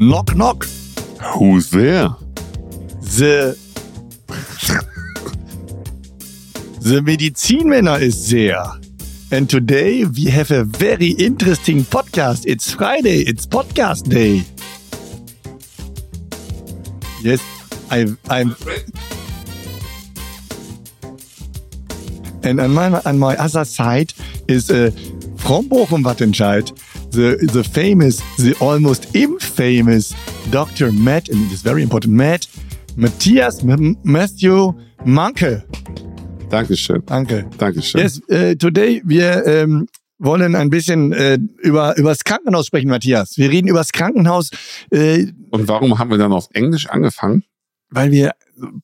Knock knock. Who's there? The The Medizinmänner is there. And today we have a very interesting podcast. It's Friday. It's podcast day. Yes, I, I'm. And on my, on my other side is uh, from Bochum Wattenscheid, the, the famous, the almost infamous Dr. Matt, and it is very important, Matt, Matthias M Matthew Manke. Dankeschön. Danke. Dankeschön. Yes, uh, today wir ähm, wollen ein bisschen äh, über über das Krankenhaus sprechen, Matthias. Wir reden über das Krankenhaus, äh, Und warum haben wir dann auf Englisch angefangen? weil wir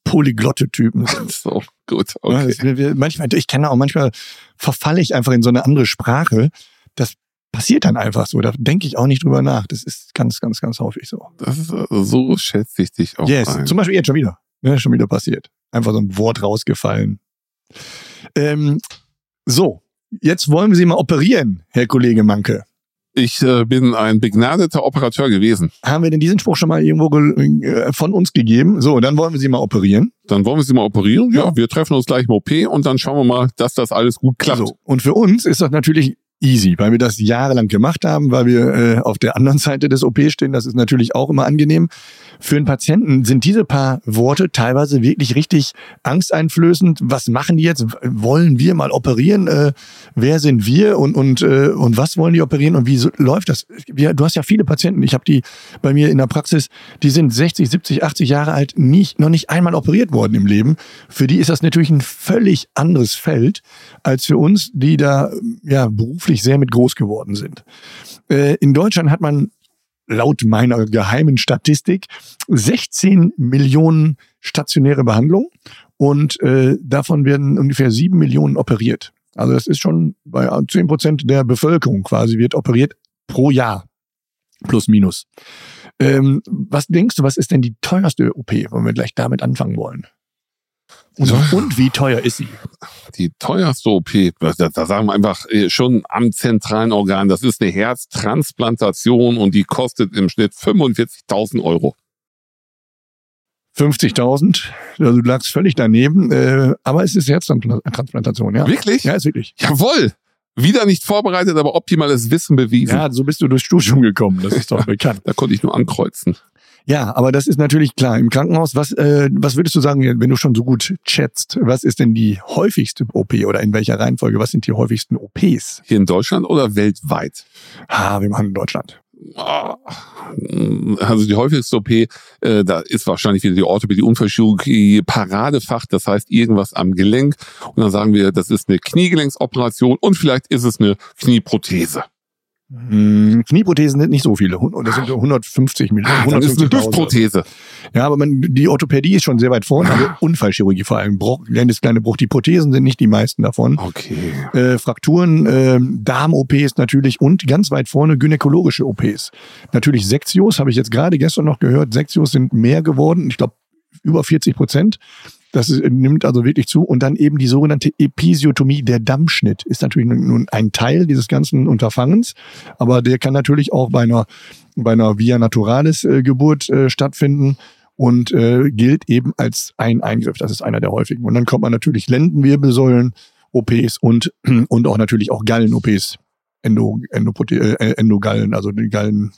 polyglotte Typen sind. So, gut, Ja, okay. das- wir, wir, manchmal, ich kenne auch manchmal verfalle ich einfach in so eine andere Sprache. Das passiert dann einfach so. Da denke ich auch nicht drüber nach. Das ist ganz, ganz, ganz häufig so. Das ist, also, so schätze ich dich auch yes, ein. zum Beispiel jetzt schon wieder. Ja, schon wieder passiert. Einfach so ein Wort rausgefallen. Ähm, so, jetzt wollen wir Sie mal operieren, Herr Kollege Manke. Ich äh, bin ein begnadeter Operateur gewesen. Haben wir denn diesen Spruch schon mal irgendwo ge- äh, von uns gegeben? So, dann wollen wir Sie mal operieren. Dann wollen wir sie mal operieren. Ja, Ja. wir treffen uns gleich im OP und dann schauen wir mal, dass das alles gut klappt. So, und für uns ist das natürlich easy, weil wir das jahrelang gemacht haben, weil wir äh, auf der anderen Seite des OP stehen. Das ist natürlich auch immer angenehm. Für einen Patienten sind diese paar Worte teilweise wirklich richtig angsteinflößend. Was machen die jetzt? Wollen wir mal operieren? Äh, wer sind wir und und äh, und was wollen die operieren und wie so, läuft das? Wir, du hast ja viele Patienten. Ich habe die bei mir in der Praxis. Die sind 60, 70, 80 Jahre alt, nicht noch nicht einmal operiert worden im Leben. Für die ist das natürlich ein völlig anderes Feld als für uns, die da ja beruflich sehr mit groß geworden sind. Äh, in Deutschland hat man laut meiner geheimen Statistik 16 Millionen stationäre Behandlungen und äh, davon werden ungefähr 7 Millionen operiert. Also das ist schon bei 10 Prozent der Bevölkerung quasi wird operiert pro Jahr. Plus minus. Ähm, was denkst du, was ist denn die teuerste OP, wenn wir gleich damit anfangen wollen? Und, Ja. und wie teuer ist sie? Die teuerste OP, da, da sagen wir einfach äh, schon am zentralen Organ, das ist eine Herztransplantation und die kostet im Schnitt 45.000 Euro. 50.000. Also du lagst völlig daneben. Äh, aber es ist Herztransplantation, ja. Wirklich? Ja, ist wirklich. Jawohl! Wieder nicht vorbereitet, aber optimales Wissen bewiesen. Ja, so bist du durchs Studium gekommen. Das ist doch bekannt. Da konnte ich nur ankreuzen. Ja, aber das ist natürlich klar. Im Krankenhaus, was, äh, was würdest du sagen, wenn du schon so gut schätzt, was ist denn die häufigste OP oder in welcher Reihenfolge? Was sind die häufigsten OPs? Hier in Deutschland oder weltweit? Ah, wir machen in Deutschland. Ah, Also die häufigste OP, äh, da ist wahrscheinlich wieder die Orthopädie Unfallchirurgie Paradefach, das heißt irgendwas am Gelenk. Und dann sagen wir, das ist eine Kniegelenksoperation und vielleicht ist es eine Knieprothese. Hm, Knieprothesen sind nicht so viele. Das sind 150 Millionen. Ah, dann ist eine 150.000. Hüftprothese. Ja, aber man, die Orthopädie ist schon sehr weit vorne. Also Unfallchirurgie vor allem. Bruch, kleines kleine Bruch. Die Prothesen sind nicht die meisten davon. Okay. äh, Frakturen, äh, Darm-OPs natürlich und ganz weit vorne gynäkologische OPs. Natürlich Sektios, habe ich jetzt gerade gestern noch gehört. Sektios sind mehr geworden, ich glaube über 40 Prozent. Das nimmt also wirklich zu. Und dann eben die sogenannte Episiotomie, der Dammschnitt, ist natürlich nun ein Teil dieses ganzen Unterfangens. Aber der kann natürlich auch bei einer, bei einer Via Naturalis äh, Geburt äh, stattfinden und äh, gilt eben als ein Eingriff. Das ist einer der häufigen. Und dann kommt man natürlich Lendenwirbelsäulen, OPs und, und auch natürlich auch Gallen-OPs. Endo, Endoprote äh, Endogallen, also die Gallen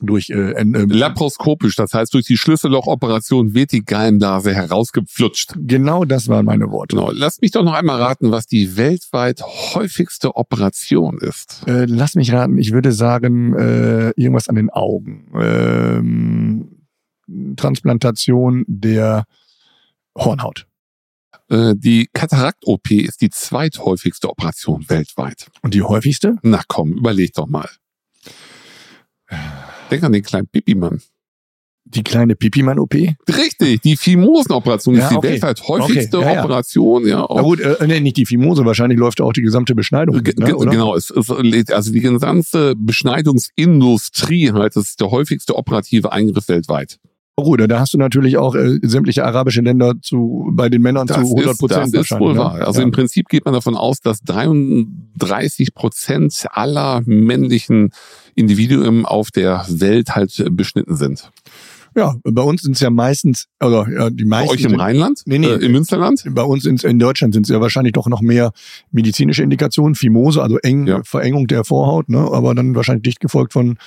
durch äh, ähm, Laparoskopisch, das heißt durch die Schlüssellochoperation wird die Gallenblase herausgepflutscht. Genau das waren meine Worte. Genau. Lass mich doch noch einmal raten, was die weltweit häufigste Operation ist. Äh, lass mich raten, ich würde sagen, äh, irgendwas an den Augen. Ähm, Transplantation der Hornhaut. Äh, die Katarakt-OP ist die zweithäufigste Operation weltweit. Und die häufigste? Na komm, überleg doch mal. Denk an den kleinen Pipi-Mann. Die kleine Pipimann-OP? Richtig, die Fimosenoperation Ja, ist die okay. weltweit häufigste Okay, ja, ja. Operation. Ja, Na gut, äh, nee, nicht die Fimose, wahrscheinlich läuft auch die gesamte Beschneidung. Ge- ne? Genau, es, es, also die gesamte Beschneidungsindustrie halt, das ist der häufigste operative Eingriff weltweit. Oh gut, da hast du natürlich auch äh, sämtliche arabische Länder zu bei den Männern Das zu 100 ist, Prozent das ist wohl ne? wahr. Also ja. im Prinzip geht man davon aus, dass 33 Prozent aller männlichen Individuen auf der Welt halt beschnitten sind. Ja, bei uns sind es ja meistens, oder ja, die Bei meisten. euch im sind- Rheinland? Nee, nee. Äh, Im Münsterland? Bei uns in, in Deutschland sind es ja wahrscheinlich doch noch mehr medizinische Indikationen, Fimose, also eng, Ja. Verengung der Vorhaut, ne? aber dann wahrscheinlich dicht gefolgt von,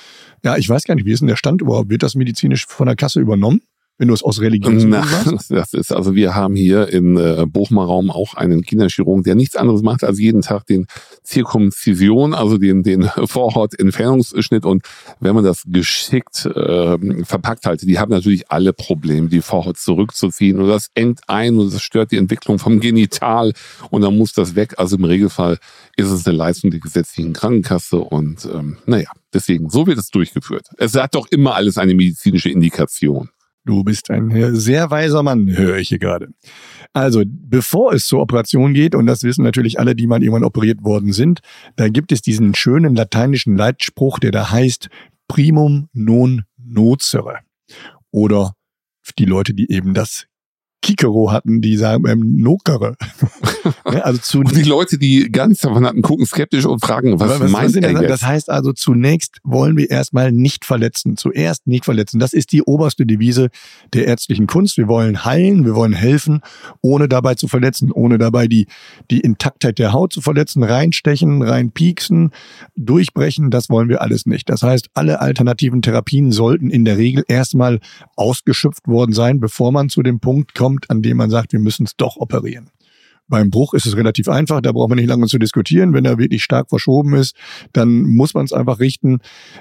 ja, ich weiß gar nicht, wie ist denn der Stand überhaupt? Wird das medizinisch von der Kasse übernommen, wenn du es aus religiösen Na, das ist, also wir haben hier in äh, Bochumer Raum auch einen Kinderchirurgen, der nichts anderes macht, als jeden Tag den Zirkumzision, also den, den Vorhautentfernungsschnitt. Und wenn man das geschickt äh, verpackt halte, die haben natürlich alle Probleme, die Vorhaut zurückzuziehen. Und das engt ein und das stört die Entwicklung vom Genital. Und dann muss das weg. Also im Regelfall ist es eine Leistung der gesetzlichen Krankenkasse. Und ähm, naja, deswegen, so wird es durchgeführt. Es hat doch immer alles eine medizinische Indikation. Du bist ein sehr weiser Mann, höre ich hier gerade. Also, bevor es zur Operation geht, und das wissen natürlich alle, die mal irgendwann operiert worden sind, da gibt es diesen schönen lateinischen Leitspruch, der da heißt primum non nocere. Oder die Leute, die eben das Kikero hatten, die sagen ähm, nokere. Ja, also zu, Und die Leute, die gar nichts davon hatten, gucken skeptisch und fragen, was, meint sind er das? jetzt? das heißt also, zunächst wollen wir erstmal nicht verletzen. Zuerst nicht verletzen. Das ist die oberste Devise der ärztlichen Kunst. Wir wollen heilen, wir wollen helfen, ohne dabei zu verletzen, ohne dabei die, die Intaktheit der Haut zu verletzen, reinstechen, reinpieksen, durchbrechen. Das wollen wir alles nicht. Das heißt, alle alternativen Therapien sollten in der Regel erstmal ausgeschöpft worden sein, bevor man zu dem Punkt kommt, an dem man sagt, wir müssen es doch operieren. Beim Bruch ist es relativ einfach, da braucht man nicht lange zu diskutieren. Wenn er wirklich stark verschoben ist, dann muss man es einfach richten.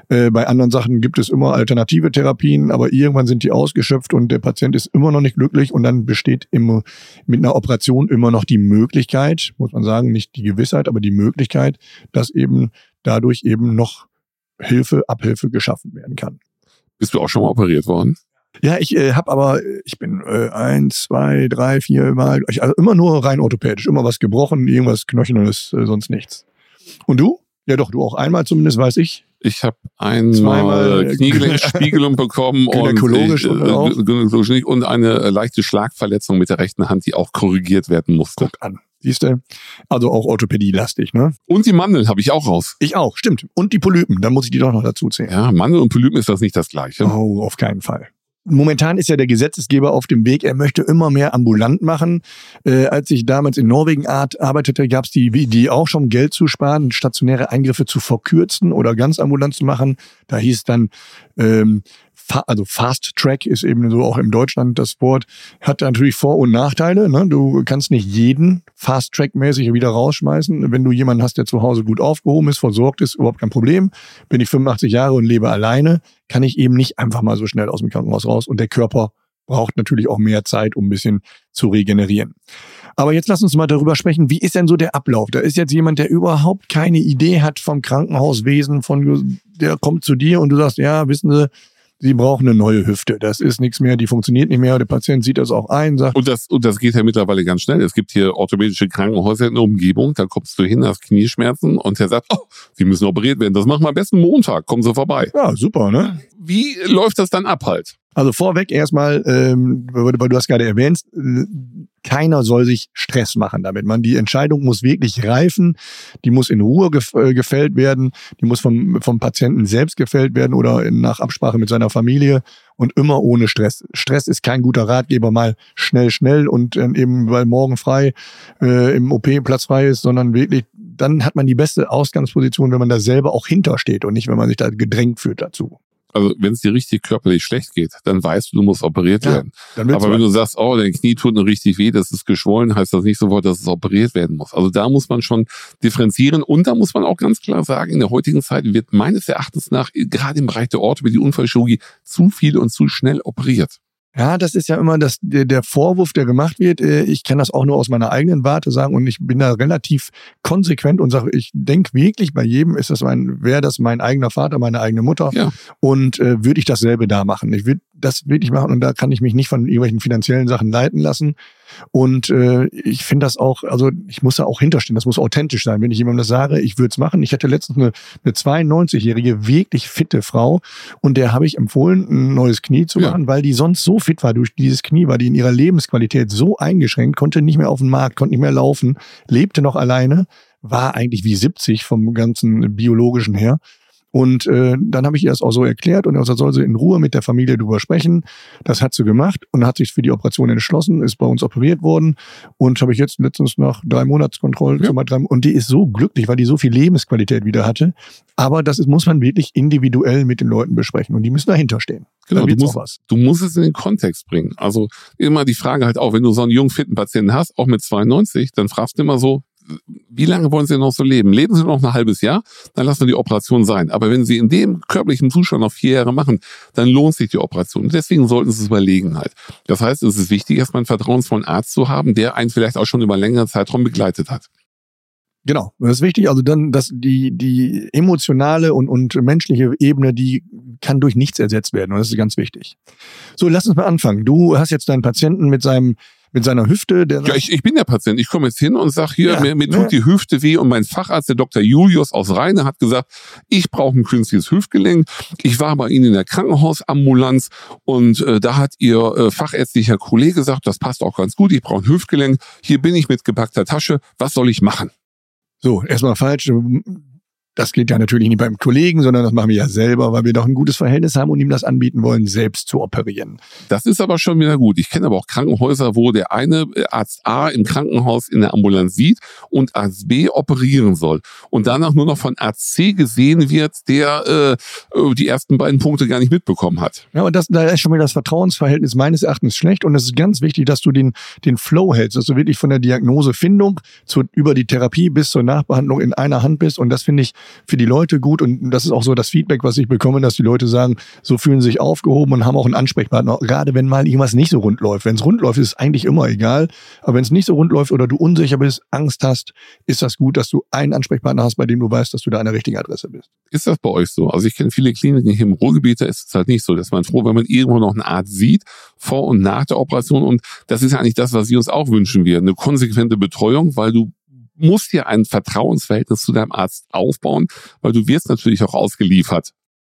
Äh, bei anderen Sachen gibt es immer alternative Therapien, aber irgendwann sind die ausgeschöpft und der Patient ist immer noch nicht glücklich und dann besteht im, mit einer Operation immer noch die Möglichkeit, muss man sagen, nicht die Gewissheit, aber die Möglichkeit, dass eben dadurch eben noch Hilfe, Abhilfe geschaffen werden kann. Bist du auch schon mal operiert worden? Ja, ich äh, habe aber, ich bin äh, eins, zwei, drei, vier Mal, ich, also immer nur rein orthopädisch, immer was gebrochen, irgendwas Knöchernes, äh, sonst nichts. Und du? Ja doch, du auch einmal zumindest, weiß ich. Ich habe einmal äh, Kniegelenkspiegelung bekommen und, Gynäkologisch ich, oder auch? gynäkologisch nicht und eine äh, leichte Schlagverletzung mit der rechten Hand, die auch korrigiert werden musste. Guck an. Siehst du? Also auch Orthopädie-lastig, ne? Und die Mandeln habe ich auch raus. Ich auch, stimmt. Und die Polypen, da muss ich die doch noch dazu zählen. Ja, Mandel und Polypen ist das nicht das gleiche. Oh, auf keinen Fall. Momentan ist ja der Gesetzesgeber auf dem Weg, er möchte immer mehr ambulant machen. Äh, als ich damals in Norwegen arbeitete, gab es die Idee auch schon, Geld zu sparen, stationäre Eingriffe zu verkürzen oder ganz ambulant zu machen. Da hieß dann, ähm, also Fast Track ist eben so auch in Deutschland das Wort, hat natürlich Vor- und Nachteile. Ne? Du kannst nicht jeden Fast Track-mäßig wieder rausschmeißen. Wenn du jemanden hast, der zu Hause gut aufgehoben ist, versorgt ist, überhaupt kein Problem. Bin ich 85 Jahre und lebe alleine, kann ich eben nicht einfach mal so schnell aus dem Krankenhaus raus. Und der Körper braucht natürlich auch mehr Zeit, um ein bisschen zu regenerieren. Aber jetzt lass uns mal darüber sprechen, wie ist denn so der Ablauf? Da ist jetzt jemand, der überhaupt keine Idee hat vom Krankenhauswesen, von der kommt zu dir und du sagst, ja, wissen Sie, Sie brauchen eine neue Hüfte. Das ist nichts mehr, die funktioniert nicht mehr. Der Patient sieht das auch ein, sagt, Und das, und das geht ja mittlerweile ganz schnell. Es gibt hier orthopädische Krankenhäuser in der Umgebung, da kommst du hin, hast Knieschmerzen und der sagt, oh, Sie müssen operiert werden. Das machen wir am besten Montag, kommen Sie vorbei. ja, super, ne? Wie läuft das dann ab halt? Also vorweg erstmal, ähm, weil du hast gerade erwähnt, äh, keiner soll sich Stress machen damit. Man, die Entscheidung muss wirklich reifen, die muss in Ruhe gef äh, gefällt werden, die muss vom, vom Patienten selbst gefällt werden oder in, nach Absprache mit seiner Familie und immer ohne Stress. Stress ist kein guter Ratgeber, mal schnell, schnell und äh, eben weil morgen frei äh, im OP Platz frei ist, sondern wirklich, dann hat man die beste Ausgangsposition, wenn man da selber auch hintersteht und nicht, wenn man sich da gedrängt fühlt dazu. Also wenn es dir richtig körperlich schlecht geht, dann weißt du, du musst operiert Ja, werden. Aber wenn du sagst, oh, dein Knie tut nur richtig weh, das ist geschwollen, heißt das nicht sofort, dass es operiert werden muss. Also da muss man schon differenzieren und da muss man auch ganz klar sagen, in der heutigen Zeit wird meines Erachtens nach, gerade im Bereich der Orthopädie, Unfallchirurgie, zu viel und zu schnell operiert. Ja, das ist ja immer das, der, der Vorwurf, der gemacht wird. Äh, Ich kann das auch nur aus meiner eigenen Warte sagen und ich bin da relativ konsequent und sage, ich denke wirklich bei jedem ist das mein, wäre das mein eigener Vater, meine eigene Mutter Ja. und äh, würde ich dasselbe da machen. Ich würde das wirklich machen und da kann ich mich nicht von irgendwelchen finanziellen Sachen leiten lassen. Und äh, ich finde das auch, also ich muss da auch hinterstehen, das muss authentisch sein. Wenn ich jemandem das sage, ich würde es machen. Ich hatte letztens eine, eine 92-jährige, wirklich fitte Frau und der habe ich empfohlen, ein neues Knie zu machen, ja. weil die sonst so fit war durch dieses Knie, war die in ihrer Lebensqualität so eingeschränkt, konnte nicht mehr auf den Markt, konnte nicht mehr laufen, lebte noch alleine, war eigentlich wie 70 vom ganzen biologischen her und äh, dann habe ich ihr das auch so erklärt und er soll sie in Ruhe mit der Familie drüber sprechen. Das hat sie gemacht und hat sich für die Operation entschlossen, ist bei uns operiert worden und habe ich jetzt letztens nach drei Monatskontrollen ja. drei, und die ist so glücklich, weil die so viel Lebensqualität wieder hatte. Aber das ist, muss man wirklich individuell mit den Leuten besprechen und die müssen dahinter stehen. Genau, du musst, du musst es in den Kontext bringen. Also immer die Frage halt auch, wenn du so einen jungen, fitten Patienten hast, auch mit 92, dann fragst du immer so, wie lange wollen Sie noch so leben? Leben Sie noch ein halbes Jahr, dann lassen wir die Operation sein. Aber wenn Sie in dem körperlichen Zustand noch vier Jahre machen, dann lohnt sich die Operation. deswegen sollten Sie es überlegen halt. Das heißt, es ist wichtig, erstmal einen vertrauensvollen Arzt zu haben, der einen vielleicht auch schon über einen längeren Zeitraum begleitet hat. Genau, das ist wichtig. Also dann, dass die, die emotionale und, und menschliche Ebene, die kann durch nichts ersetzt werden. Und das ist ganz wichtig. So, lass uns mal anfangen. Du hast jetzt deinen Patienten mit seinem mit seiner Hüfte. Der ja, ich, ich bin der Patient. Ich komme jetzt hin und sage hier, ja, mir, mir tut ja. die Hüfte weh und mein Facharzt, der Dr. Julius aus Rheine, hat gesagt, ich brauche ein künstliches Hüftgelenk. Ich war bei Ihnen in der Krankenhausambulanz und äh, da hat Ihr äh, fachärztlicher Kollege gesagt, das passt auch ganz gut, ich brauche ein Hüftgelenk. Hier bin ich mit gepackter Tasche. Was soll ich machen? So, erstmal falsch. Das geht ja natürlich nicht beim Kollegen, sondern das machen wir ja selber, weil wir doch ein gutes Verhältnis haben und ihm das anbieten wollen, selbst zu operieren. Das ist aber schon wieder gut. Ich kenne aber auch Krankenhäuser, wo der eine äh, Arzt A im Krankenhaus in der Ambulanz sieht und Arzt B operieren soll und danach nur noch von Arzt C gesehen wird, der äh, die ersten beiden Punkte gar nicht mitbekommen hat. Ja, und das, da ist schon wieder das Vertrauensverhältnis meines Erachtens schlecht und es ist ganz wichtig, dass du den, den Flow hältst, dass du wirklich von der Diagnosefindung zu, über die Therapie bis zur Nachbehandlung in einer Hand bist und das finde ich für die Leute gut und das ist auch so das Feedback, was ich bekomme, dass die Leute sagen, so fühlen sich aufgehoben und haben auch einen Ansprechpartner, gerade wenn mal irgendwas nicht so rund läuft. Wenn es rund läuft, ist es eigentlich immer egal, aber wenn es nicht so rund läuft oder du unsicher bist, Angst hast, ist das gut, dass du einen Ansprechpartner hast, bei dem du weißt, dass du da an der richtigen Adresse bist. Ist das bei euch so? Also ich kenne viele Kliniken hier im Ruhrgebiet, da ist es halt nicht so, dass man froh, wenn man irgendwo noch eine Art sieht, vor und nach der Operation und das ist ja eigentlich das, was wir uns auch wünschen wir, eine konsequente Betreuung, weil du musst dir ein Vertrauensverhältnis zu deinem Arzt aufbauen, weil du wirst natürlich auch ausgeliefert.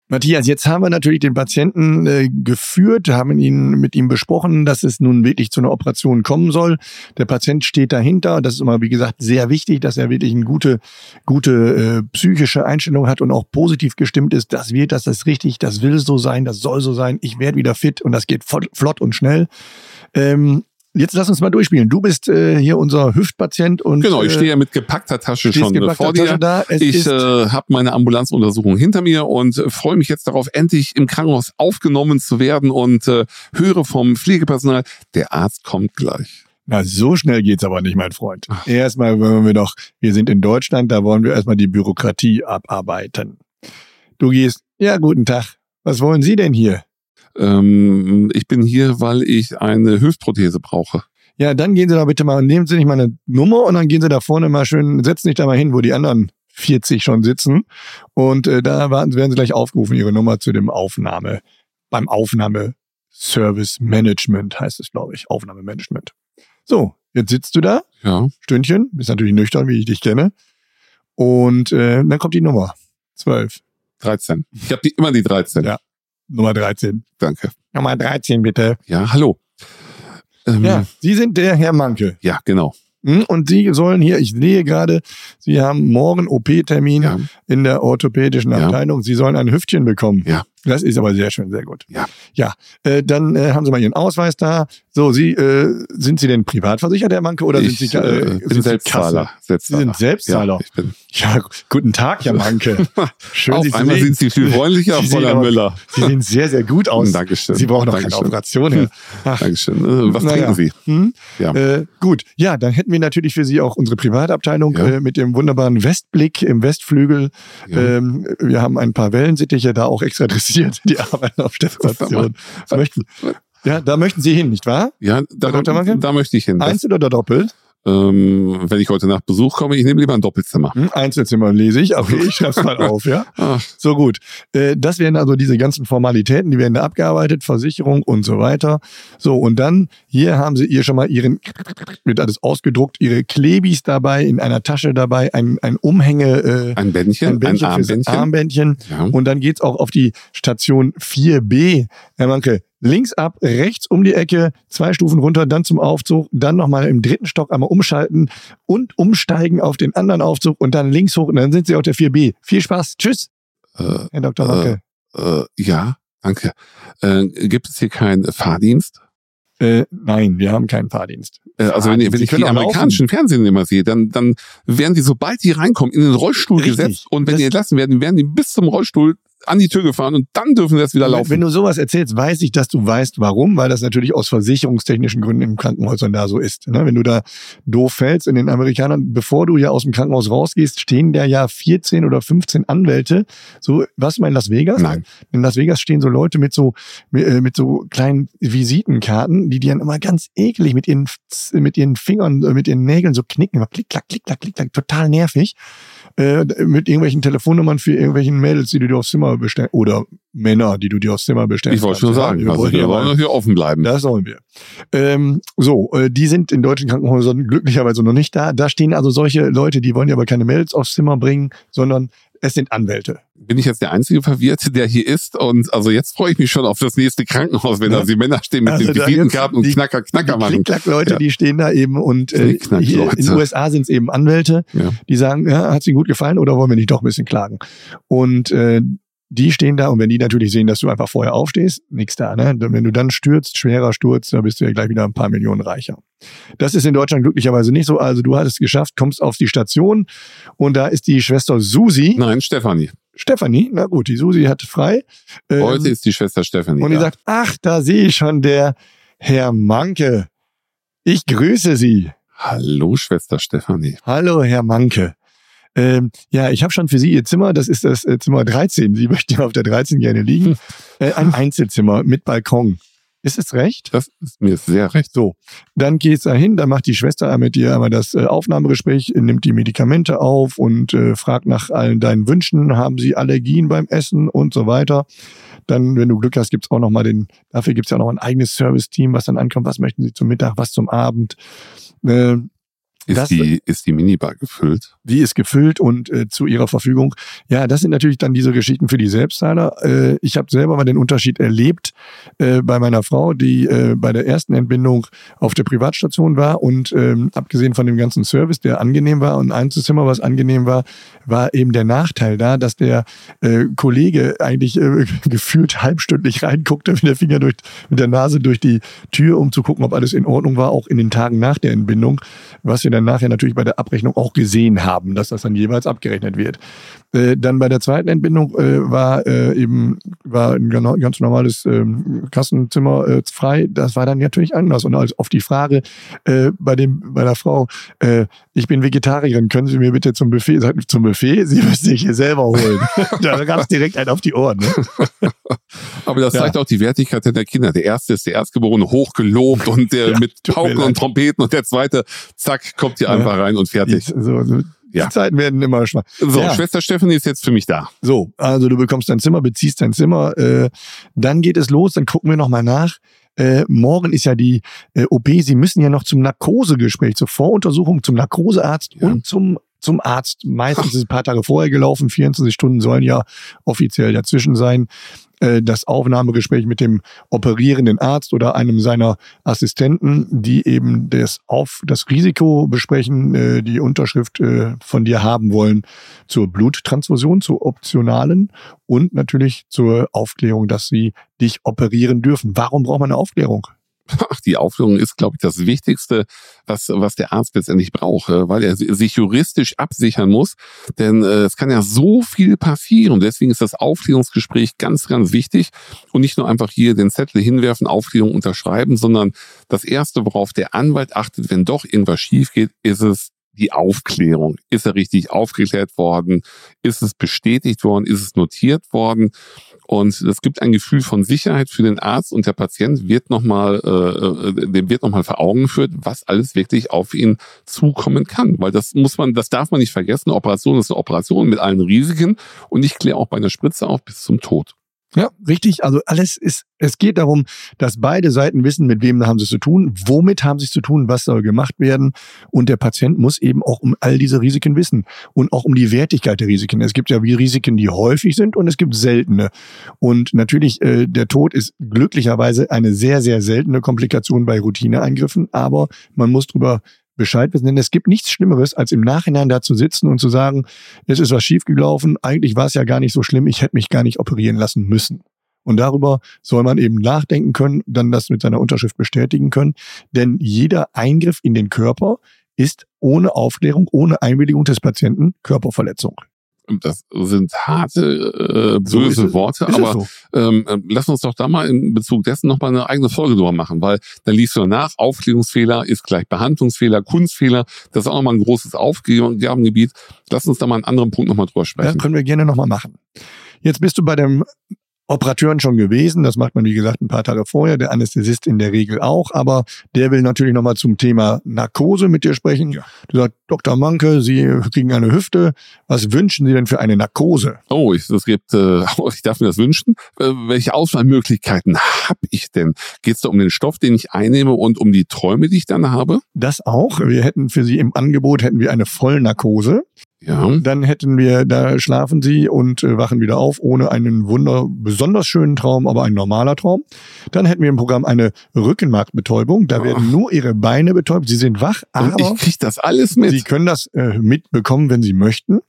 Matthias, jetzt haben wir natürlich den Patienten äh, geführt, haben ihn mit ihm besprochen, dass es nun wirklich zu einer Operation kommen soll. Der Patient steht dahinter. Das ist immer, wie gesagt, sehr wichtig, dass er wirklich eine gute, gute äh, psychische Einstellung hat und auch positiv gestimmt ist. Das wird, das ist richtig, das will so sein, das soll so sein. Ich werde wieder fit und das geht flott und schnell. Ähm, Jetzt lass uns mal durchspielen. Du bist äh, hier unser Hüftpatient und genau, ich stehe ja mit gepackter Tasche schon gepackter vor dir. Da. ich äh, habe meine Ambulanzuntersuchung hinter mir und äh, freue mich jetzt darauf, endlich im Krankenhaus aufgenommen zu werden und äh, höre vom Pflegepersonal, der Arzt kommt gleich. Na, so schnell geht's aber nicht, mein Freund. Ach. Erstmal wollen wir doch, wir sind in Deutschland, da wollen wir erstmal die Bürokratie abarbeiten. Du gehst, ja, guten Tag. Was wollen Sie denn hier? Ähm, ich bin hier, weil ich eine Hüftprothese brauche. Ja, dann gehen Sie da bitte mal, nehmen Sie nicht mal eine Nummer und dann gehen Sie da vorne mal schön, setzen sich da mal hin, wo die anderen 40 schon sitzen. Und äh, da warten, werden Sie gleich aufgerufen, Ihre Nummer zu dem Aufnahme, beim Aufnahmeservice Management heißt es, glaube ich. Aufnahmemanagement. So, jetzt sitzt du da. Ja. Stündchen, bist natürlich nüchtern, wie ich dich kenne. Und äh, dann kommt die Nummer. 12. 13. Ich habe immer die 13. Ja. Nummer 13. Danke. Nummer 13, bitte. Ja, hallo. Ähm, ja, Sie sind der Herr Manke. Ja, genau. Hm, und Sie sollen hier, ich sehe gerade, Sie haben morgen OP-Termin ja. in der orthopädischen Abteilung. Ja. Sie sollen ein Hüftchen bekommen. Ja. Das ist aber sehr schön, sehr gut. Ja. Ja, äh, dann äh, haben Sie mal Ihren Ausweis da. So, Sie, äh, sind Sie denn privatversichert, Herr Manke, oder ich, sind Sie, äh, bin sind Selbstzahler. Sie sind Selbstzahler. Ja, ich bin. ja, guten Tag, Herr Manke. Schön, Auf Sie einmal sind Sie viel freundlicher, Sie Müller. Sie sehen sehr, sehr gut aus. Dankeschön. Sie brauchen noch Dankeschön. keine Operation. Herr. Ach. Dankeschön. Äh, was naja. trinken Sie? Hm? Ja. Äh, gut, ja, dann hätten wir natürlich für Sie auch unsere Privatabteilung ja. äh, mit dem wunderbaren Westblick im Westflügel. Ja. Ähm, wir haben ein paar Wellensittiche da auch extra dressiert, die arbeiten auf der Station. Möchten, ja, da möchten Sie hin, nicht wahr? Ja, da, da, da möchte ich hin. Einzel oder doppelt? ähm, wenn ich heute Nacht Besuch komme, ich nehme lieber ein Doppelzimmer. Hm, Einzelzimmer lese ich, okay, ich schreib's mal auf, ja. Ach, So gut. Äh, Das wären also diese ganzen Formalitäten, die werden da abgearbeitet, Versicherung und so weiter. So, und dann, hier haben sie ihr schon mal ihren, wird alles ausgedruckt, ihre Klebis dabei, in einer Tasche dabei, ein, ein Umhänge, äh, ein Bändchen, ein Bändchen ein Armbändchen. Armbändchen. Ja. Und dann geht's auch auf die Station 4b. Herr Manke, links ab, rechts um die Ecke, zwei Stufen runter, dann zum Aufzug, dann nochmal im dritten Stock einmal umschalten und umsteigen auf den anderen Aufzug und dann links hoch und dann sind Sie auf der 4b. Viel Spaß. Tschüss, Äh, Herr Dr. Manke. äh, ja, danke. Äh, gibt es hier keinen Fahrdienst? Äh, nein, wir haben keinen Fahrdienst. Äh, also wenn, wenn Sie ich die amerikanischen Fernsehen immer sehe, dann, dann werden die, sobald die reinkommen, in den Rollstuhl Richtig. gesetzt und wenn Das- die entlassen werden, werden die bis zum Rollstuhl an die Tür gefahren und dann dürfen sie erst wieder laufen. wenn du sowas erzählst, weiß ich, dass du weißt, warum, weil das natürlich aus versicherungstechnischen Gründen in Krankenhäusern da so ist. Ne? Wenn du da doof fällst in den Amerikanern, bevor du ja aus dem Krankenhaus rausgehst, stehen da ja 14 oder 15 Anwälte. So, was mal in Las Vegas? Nein. In Las Vegas stehen so Leute mit so mit, äh, mit so kleinen Visitenkarten, die die dann immer ganz eklig mit ihren mit ihren Fingern, äh, mit ihren Nägeln so knicken, klick klack klick klack klick klack, total nervig. Äh, mit irgendwelchen Telefonnummern für irgendwelchen Mädels, die du dir aufs Zimmer bestellen oder Männer, die du dir aufs Zimmer bestellen ich wollte schon kannst. Ja, sagen, wir also wollen wir wollen hier offen bleiben. das sollen wir. Ähm, so, äh, die sind in deutschen Krankenhäusern glücklicherweise noch nicht da. Da stehen also solche Leute, die wollen ja aber keine Mädels aufs Zimmer bringen, sondern es sind Anwälte. Bin ich jetzt der einzige Verwirrte, der hier ist? Und also jetzt freue ich mich schon auf das nächste Krankenhaus, wenn Ja. da die Männer stehen mit Also den Visitenkarten und die- Knacker, Knacker die machen. Klick-Klack-Leute, Ja. die stehen da eben und äh, hier in den USA sind es eben Anwälte, Ja. die sagen, ja, hat ihnen gut gefallen oder wollen wir nicht doch ein bisschen klagen? Und äh, die stehen da und wenn die natürlich sehen, dass du einfach vorher aufstehst, nix da. Ne? Wenn du dann stürzt, schwerer Sturz, da bist du ja gleich wieder ein paar Millionen reicher. Das ist in Deutschland glücklicherweise nicht so. Also du hast es geschafft, kommst auf die Station und da ist die Schwester Susi, Nein, Stefanie. Stefanie, na gut, die Susi hat frei. Ähm, Heute ist die Schwester Stefanie. und die da. sagt, ach, da sehe ich schon der Herr Manke. Ich grüße Sie. Hallo, Schwester Stefanie. Hallo, Herr Manke. Ähm, ja, ich habe schon für Sie Ihr Zimmer, das ist das äh, Zimmer 13. Sie möchten auf der 13 gerne liegen. Äh, ein Einzelzimmer mit Balkon. Ist es recht? Das ist mir sehr recht. So, dann geht's da hin, dann macht die Schwester mit dir einmal das äh, Aufnahmegespräch, nimmt die Medikamente auf und äh, fragt nach allen deinen Wünschen. Haben sie Allergien beim Essen und so weiter? Dann, wenn du Glück hast, gibt's auch noch mal den, dafür gibt's ja auch noch ein eigenes Service-Team, was dann ankommt. Was möchten sie zum Mittag, was zum Abend? Äh, Ist, Das- die, ist die Minibar gefüllt? die ist gefüllt und äh, zu ihrer Verfügung. Ja, das sind natürlich dann diese Geschichten für die Selbstzahler. Äh, ich habe selber mal den Unterschied erlebt äh, bei meiner Frau, die äh, bei der ersten Entbindung auf der Privatstation war und ähm, abgesehen von dem ganzen Service, der angenehm war und ein was angenehm war, war eben der Nachteil da, dass der äh, Kollege eigentlich äh, gefühlt halbstündlich reinguckte mit der Finger durch, mit der Nase durch die Tür, um zu gucken, ob alles in Ordnung war, auch in den Tagen nach der Entbindung, was wir dann nachher natürlich bei der Abrechnung auch gesehen haben, dass das dann jeweils abgerechnet wird. Äh, dann bei der zweiten Entbindung äh, war äh, eben war ein ganz normales ähm, Kassenzimmer äh, frei. Das war dann natürlich anders. Und als auf die Frage äh, bei dem bei der Frau, äh, ich bin Vegetarierin, können Sie mir bitte zum Buffet sagen, zum Buffet? Sie müssen sich hier selber holen. da gab es direkt einen auf die Ohren. Ne? Aber das Ja. zeigt auch die Wertigkeit der Kinder. Der erste ist der Erstgeborene hochgelobt und der Ja, mit Pauken und Trompeten und der zweite, zack, kommt Ja. einfach rein und fertig. so, so, Ja. die Zeiten werden immer schwach. So, Ja. Schwester Stephanie ist jetzt für mich da. So, also du bekommst dein Zimmer, beziehst dein Zimmer, äh, dann geht es los, dann gucken wir nochmal nach. Äh, morgen ist ja die äh, OP, Sie müssen ja noch zum Narkosegespräch, zur Voruntersuchung, zum Narkosearzt Ja. und zum, zum Arzt. Meistens ist es ein paar Tage vorher gelaufen, 24 Stunden sollen ja offiziell dazwischen sein. Äh, das Aufnahmegespräch mit dem operierenden Arzt oder einem seiner Assistenten, die eben das, Auf, das Risiko besprechen, äh, die Unterschrift äh, von dir haben wollen zur Bluttransfusion, zur optionalen und natürlich zur Aufklärung, dass sie dich operieren dürfen. Warum braucht man eine Aufklärung? Ach, die Aufklärung ist, glaube ich, das Wichtigste, was, was der Arzt letztendlich braucht, äh, weil er si- sich juristisch absichern muss. Denn äh, es kann ja so viel passieren. Deswegen ist das Aufklärungsgespräch ganz, ganz wichtig. Und nicht nur einfach hier den Zettel hinwerfen, Aufklärung unterschreiben, sondern das Erste, worauf der Anwalt achtet, wenn doch irgendwas schief geht, ist es die Aufklärung. Ist er richtig aufgeklärt worden? Ist es bestätigt worden? Ist es notiert worden? Und es gibt ein Gefühl von Sicherheit für den Arzt und der Patient wird nochmal, äh, äh, dem wird nochmal vor Augen geführt, was alles wirklich auf ihn zukommen kann. Weil das muss man, das darf man nicht vergessen. Operation ist eine Operation mit allen Risiken und ich kläre auch bei einer Spritze auf bis zum Tod. Ja, richtig. Also alles ist, es geht darum, dass beide Seiten wissen, mit wem haben sie es zu tun, womit haben sie es zu tun, was soll gemacht werden. Und der Patient muss eben auch um all diese Risiken wissen und auch um die Wertigkeit der Risiken. Es gibt ja wie Risiken, die häufig sind und es gibt seltene. Und natürlich, äh, der Tod ist glücklicherweise eine sehr, sehr seltene Komplikation bei Routineeingriffen, aber man muss drüber Bescheid wissen. Denn es gibt nichts Schlimmeres, als im Nachhinein da zu sitzen und zu sagen, es ist was schiefgelaufen, eigentlich war es ja gar nicht so schlimm, ich hätte mich gar nicht operieren lassen müssen. Und darüber soll man eben nachdenken können, dann das mit seiner Unterschrift bestätigen können. Denn jeder Eingriff in den Körper ist ohne Aufklärung, ohne Einwilligung des Patienten Körperverletzung das sind harte, äh, böse so Worte, aber so. ähm, äh, lass uns doch da mal in Bezug dessen nochmal eine eigene Folge drüber machen, weil dann liest du danach, Aufklärungsfehler ist gleich Behandlungsfehler, Kunstfehler, das ist auch nochmal ein großes Aufgabengebiet. Lass uns da mal einen anderen Punkt nochmal drüber sprechen. Ja, können wir gerne nochmal machen. Jetzt bist du bei dem Operateuren schon gewesen. Das macht man, wie gesagt, ein paar Tage vorher. Der Anästhesist in der Regel auch. Aber der will natürlich nochmal zum Thema Narkose mit dir sprechen. Ja. Du sagst, Dr. Manke, Sie kriegen eine Hüfte. Was wünschen Sie denn für eine Narkose? Oh, ich, das gibt, äh, ich darf mir das wünschen. Äh, welche Auswahlmöglichkeiten habe ich denn? Geht es da um den Stoff, den ich einnehme und um die Träume, die ich dann habe? Das auch. Wir hätten für Sie im Angebot hätten wir eine Vollnarkose. Ja. Dann hätten wir, da schlafen sie und äh, wachen wieder auf, ohne einen wunder, besonders schönen Traum, aber ein normaler Traum. Dann hätten wir im Programm eine Rückenmarkbetäubung. Da werden nur ihre Beine betäubt. Sie sind wach, aber und ich krieg das alles mit. Sie können das äh, mitbekommen, wenn sie möchten.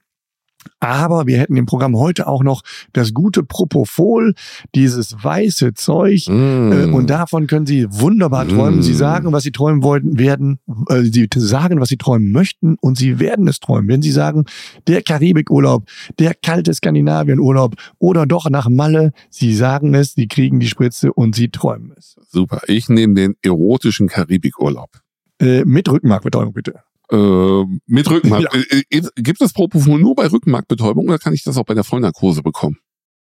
Aber wir hätten im Programm heute auch noch das gute Propofol, dieses weiße Zeug. Mm. Äh, und davon können Sie wunderbar träumen. Mm. Sie sagen, was Sie träumen wollten, werden, äh, Sie sagen, was Sie träumen möchten und Sie werden es träumen. Wenn Sie sagen, der Karibikurlaub, der kalte Skandinavienurlaub oder doch nach Malle, Sie sagen es, Sie kriegen die Spritze und Sie träumen es. Super. Ich nehme den erotischen Karibikurlaub. Äh, mit Rückenmarkbetäubung bitte. Äh, mit Rückenmark. Ja. Äh, äh, gibt es Propofol nur bei Rückenmarkbetäubung oder kann ich das auch bei der Vollnarkose bekommen?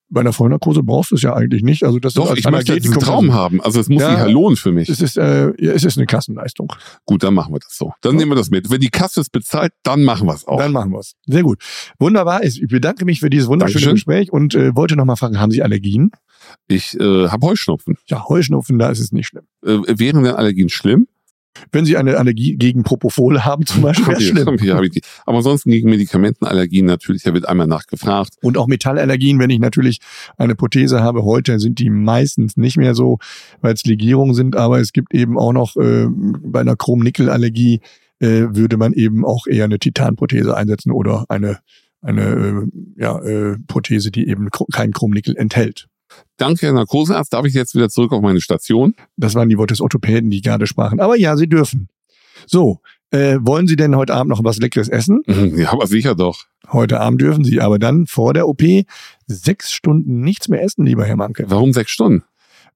Bei der Vollnarkose brauchst du es ja eigentlich nicht. Also das Doch, ist ich möchte diesen Traum haben. Also es muss ja, sich ja lohnen für mich. Es ist, äh, ja, es ist eine Kassenleistung. Gut, dann machen wir das so. Dann ja. nehmen wir das mit. Wenn die Kasse es bezahlt, dann machen wir es auch. Dann machen wir es. Sehr gut. Wunderbar. Ich bedanke mich für dieses wunderschöne Dankeschön. Gespräch und äh, wollte noch mal fragen, haben Sie Allergien? Ich äh, habe Heuschnupfen. Ja, Heuschnupfen, da ist es nicht schlimm. Äh, wären denn Allergien schlimm? Wenn Sie eine Allergie gegen Propofol haben zum Beispiel, wäre schlimm. Ja, aber ansonsten gegen Medikamentenallergien natürlich, da wird einmal nachgefragt. Und auch Metallallergien, wenn ich natürlich eine Prothese habe, heute sind die meistens nicht mehr so, weil es Legierungen sind, aber es gibt eben auch noch äh, bei einer Chrom-Nickel-Allergie äh, würde man eben auch eher eine Titanprothese einsetzen oder eine eine äh, ja, äh, Prothese, die eben kein Chrom-Nickel enthält. Danke, Herr Narkosearzt. Darf ich jetzt wieder zurück auf meine Station? Das waren die Worte des Orthopäden, die gerade sprachen. Aber ja, Sie dürfen. So, äh, wollen Sie denn heute Abend noch was Leckeres essen? Mhm, ja, aber sicher doch. Heute Abend dürfen Sie, aber dann vor der OP sechs Stunden nichts mehr essen, lieber Herr Manke. Warum sechs Stunden?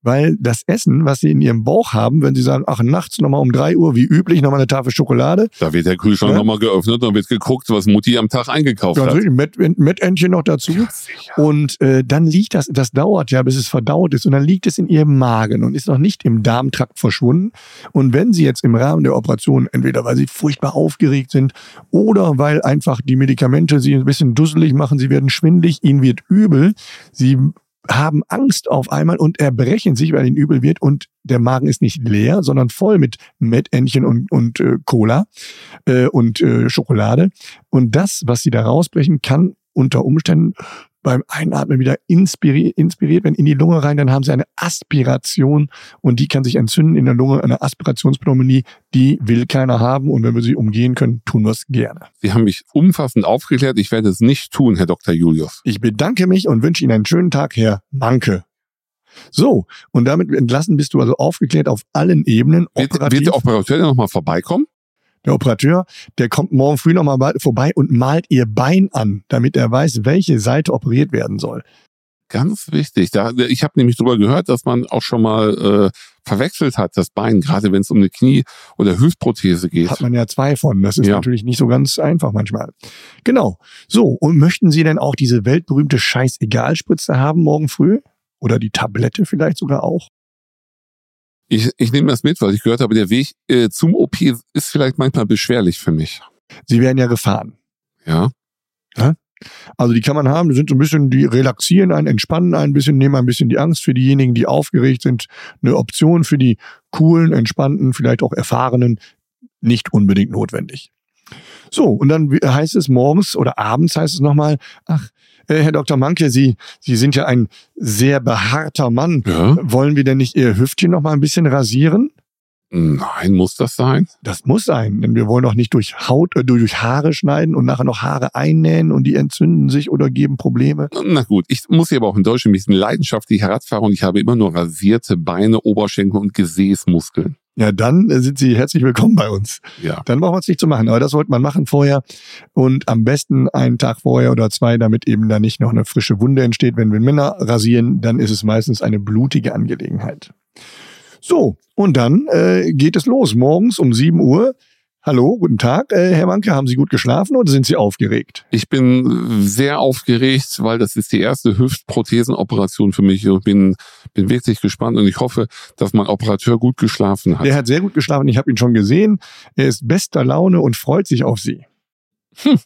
Weil das Essen, was sie in ihrem Bauch haben, wenn sie sagen, ach, nachts nochmal um drei Uhr, wie üblich, nochmal eine Tafel Schokolade. Da wird der Kühlschrank ja. nochmal geöffnet und wird geguckt, was Mutti am Tag eingekauft ja, hat. Mit, mit Entchen noch dazu. Ja, und äh, dann liegt das, das dauert ja, bis es verdaut ist. Und dann liegt es in ihrem Magen und ist noch nicht im Darmtrakt verschwunden. Und wenn sie jetzt im Rahmen der Operation, entweder weil sie furchtbar aufgeregt sind oder weil einfach die Medikamente sie ein bisschen dusselig machen, sie werden schwindlig, ihnen wird übel, sie haben Angst auf einmal und erbrechen sich, weil ihnen übel wird und der Magen ist nicht leer, sondern voll mit Mettentchen und, und äh, Cola äh, und äh, Schokolade. Und das, was sie da rausbrechen, kann unter Umständen beim Einatmen wieder inspiriert, inspiriert werden in die Lunge rein, dann haben sie eine Aspiration und die kann sich entzünden in der Lunge, eine Aspirationspneumonie, die will keiner haben und wenn wir sie umgehen können, tun wir es gerne. Sie haben mich umfassend aufgeklärt, ich werde es nicht tun, Herr Dr. Julius. Ich bedanke mich und wünsche Ihnen einen schönen Tag, Herr Manke. So, und damit entlassen bist du also aufgeklärt auf allen Ebenen. Wird, wird der Operateur nochmal vorbeikommen? Der Operateur, der kommt morgen früh nochmal vorbei und malt ihr Bein an, damit er weiß, welche Seite operiert werden soll. Ganz wichtig. Da, ich habe nämlich drüber gehört, dass man auch schon mal äh, verwechselt hat, das Bein, gerade wenn es um eine Knie- oder Hüftprothese geht. Hat man ja zwei von. Das ist Ja. natürlich nicht so ganz einfach manchmal. Genau. So, und möchten Sie denn auch diese weltberühmte Scheiß-Egal-Spritze haben morgen früh? Oder die Tablette vielleicht sogar auch? Ich, ich nehme das mit, weil ich gehört habe, der Weg äh, zum OP ist vielleicht manchmal beschwerlich für mich. Sie werden ja gefahren. Ja. Also die kann man haben, die sind so ein bisschen, die relaxieren einen, entspannen ein bisschen, nehmen ein bisschen die Angst für diejenigen, die aufgeregt sind. Eine Option für die coolen, entspannten, vielleicht auch erfahrenen, nicht unbedingt notwendig. So, und dann heißt es morgens oder abends heißt es nochmal, ach, äh, Herr Dr. Manke, Sie, Sie sind ja ein sehr behaarter Mann. Ja. Wollen wir denn nicht Ihr Hüftchen noch mal ein bisschen rasieren? Nein, muss das sein? Das muss sein, denn wir wollen doch nicht durch Haut, äh, durch Haare schneiden und nachher noch Haare einnähen und die entzünden sich oder geben Probleme. Na gut, ich muss hier aber auch in Deutschland ein bisschen leidenschaftlicher Radfahrer und ich habe immer nur rasierte Beine, Oberschenkel und Gesäßmuskeln. Ja, dann sind Sie herzlich willkommen bei uns. Ja. Dann brauchen wir es nicht zu machen, aber das sollte man machen vorher und am besten einen Tag vorher oder zwei, damit eben da nicht noch eine frische Wunde entsteht. Wenn wir Männer rasieren, dann ist es meistens eine blutige Angelegenheit. So, und dann äh, geht es los. Morgens um 7 Uhr. Hallo, guten Tag, äh, Herr Manke. Haben Sie gut geschlafen oder sind Sie aufgeregt? Ich bin sehr aufgeregt, weil das ist die erste Hüftprothesenoperation für mich und bin, bin wirklich gespannt und ich hoffe, dass mein Operateur gut geschlafen hat. Der hat sehr gut geschlafen. Ich habe ihn schon gesehen. Er ist bester Laune und freut sich auf Sie.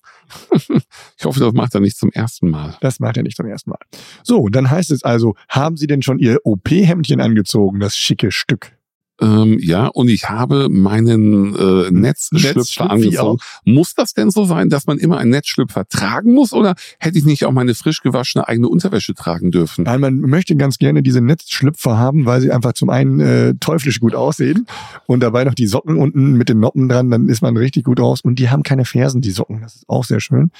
Ich hoffe, das macht er nicht zum ersten Mal. Das macht er nicht zum ersten Mal. So, dann heißt es also, haben Sie denn schon Ihr OP-Hemdchen angezogen, das schicke Stück? Ähm, ja, und ich habe meinen äh, Netzschlüpfer angezogen. Muss das denn so sein, dass man immer einen Netzschlüpfer tragen muss? Oder hätte ich nicht auch meine frisch gewaschene eigene Unterwäsche tragen dürfen? Nein, man möchte ganz gerne diese Netzschlüpfer haben, weil sie einfach zum einen äh, teuflisch gut aussehen und dabei noch die Socken unten mit den Noppen dran, dann ist man richtig gut raus. Und die haben keine Fersen, die Socken. Das ist auch sehr schön.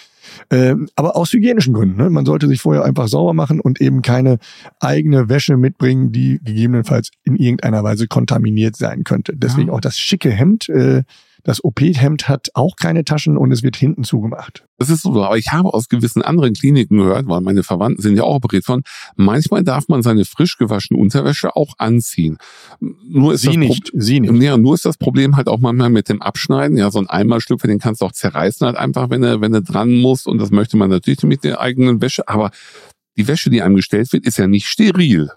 Ähm, aber aus hygienischen Gründen. Ne? Man sollte sich vorher einfach sauber machen und eben keine eigene Wäsche mitbringen, die gegebenenfalls in irgendeiner Weise kontaminiert sein könnte. Deswegen Ja. auch das schicke Hemd. Äh, das OP-Hemd hat auch keine Taschen und es wird hinten zugemacht. Das ist so, aber ich habe aus gewissen anderen Kliniken gehört, weil meine Verwandten sind ja auch operiert worden, manchmal darf man seine frisch gewaschene Unterwäsche auch anziehen. Nur ist Sie das Pro- nicht, sie nicht. Ja, nur ist das Problem halt auch manchmal mit dem Abschneiden. Ja, so ein Einmalschlüpfer, den kannst du auch zerreißen halt einfach, wenn er, wenn er dran muss. Und das möchte man natürlich mit der eigenen Wäsche. Aber die Wäsche, die einem gestellt wird, ist ja nicht steril.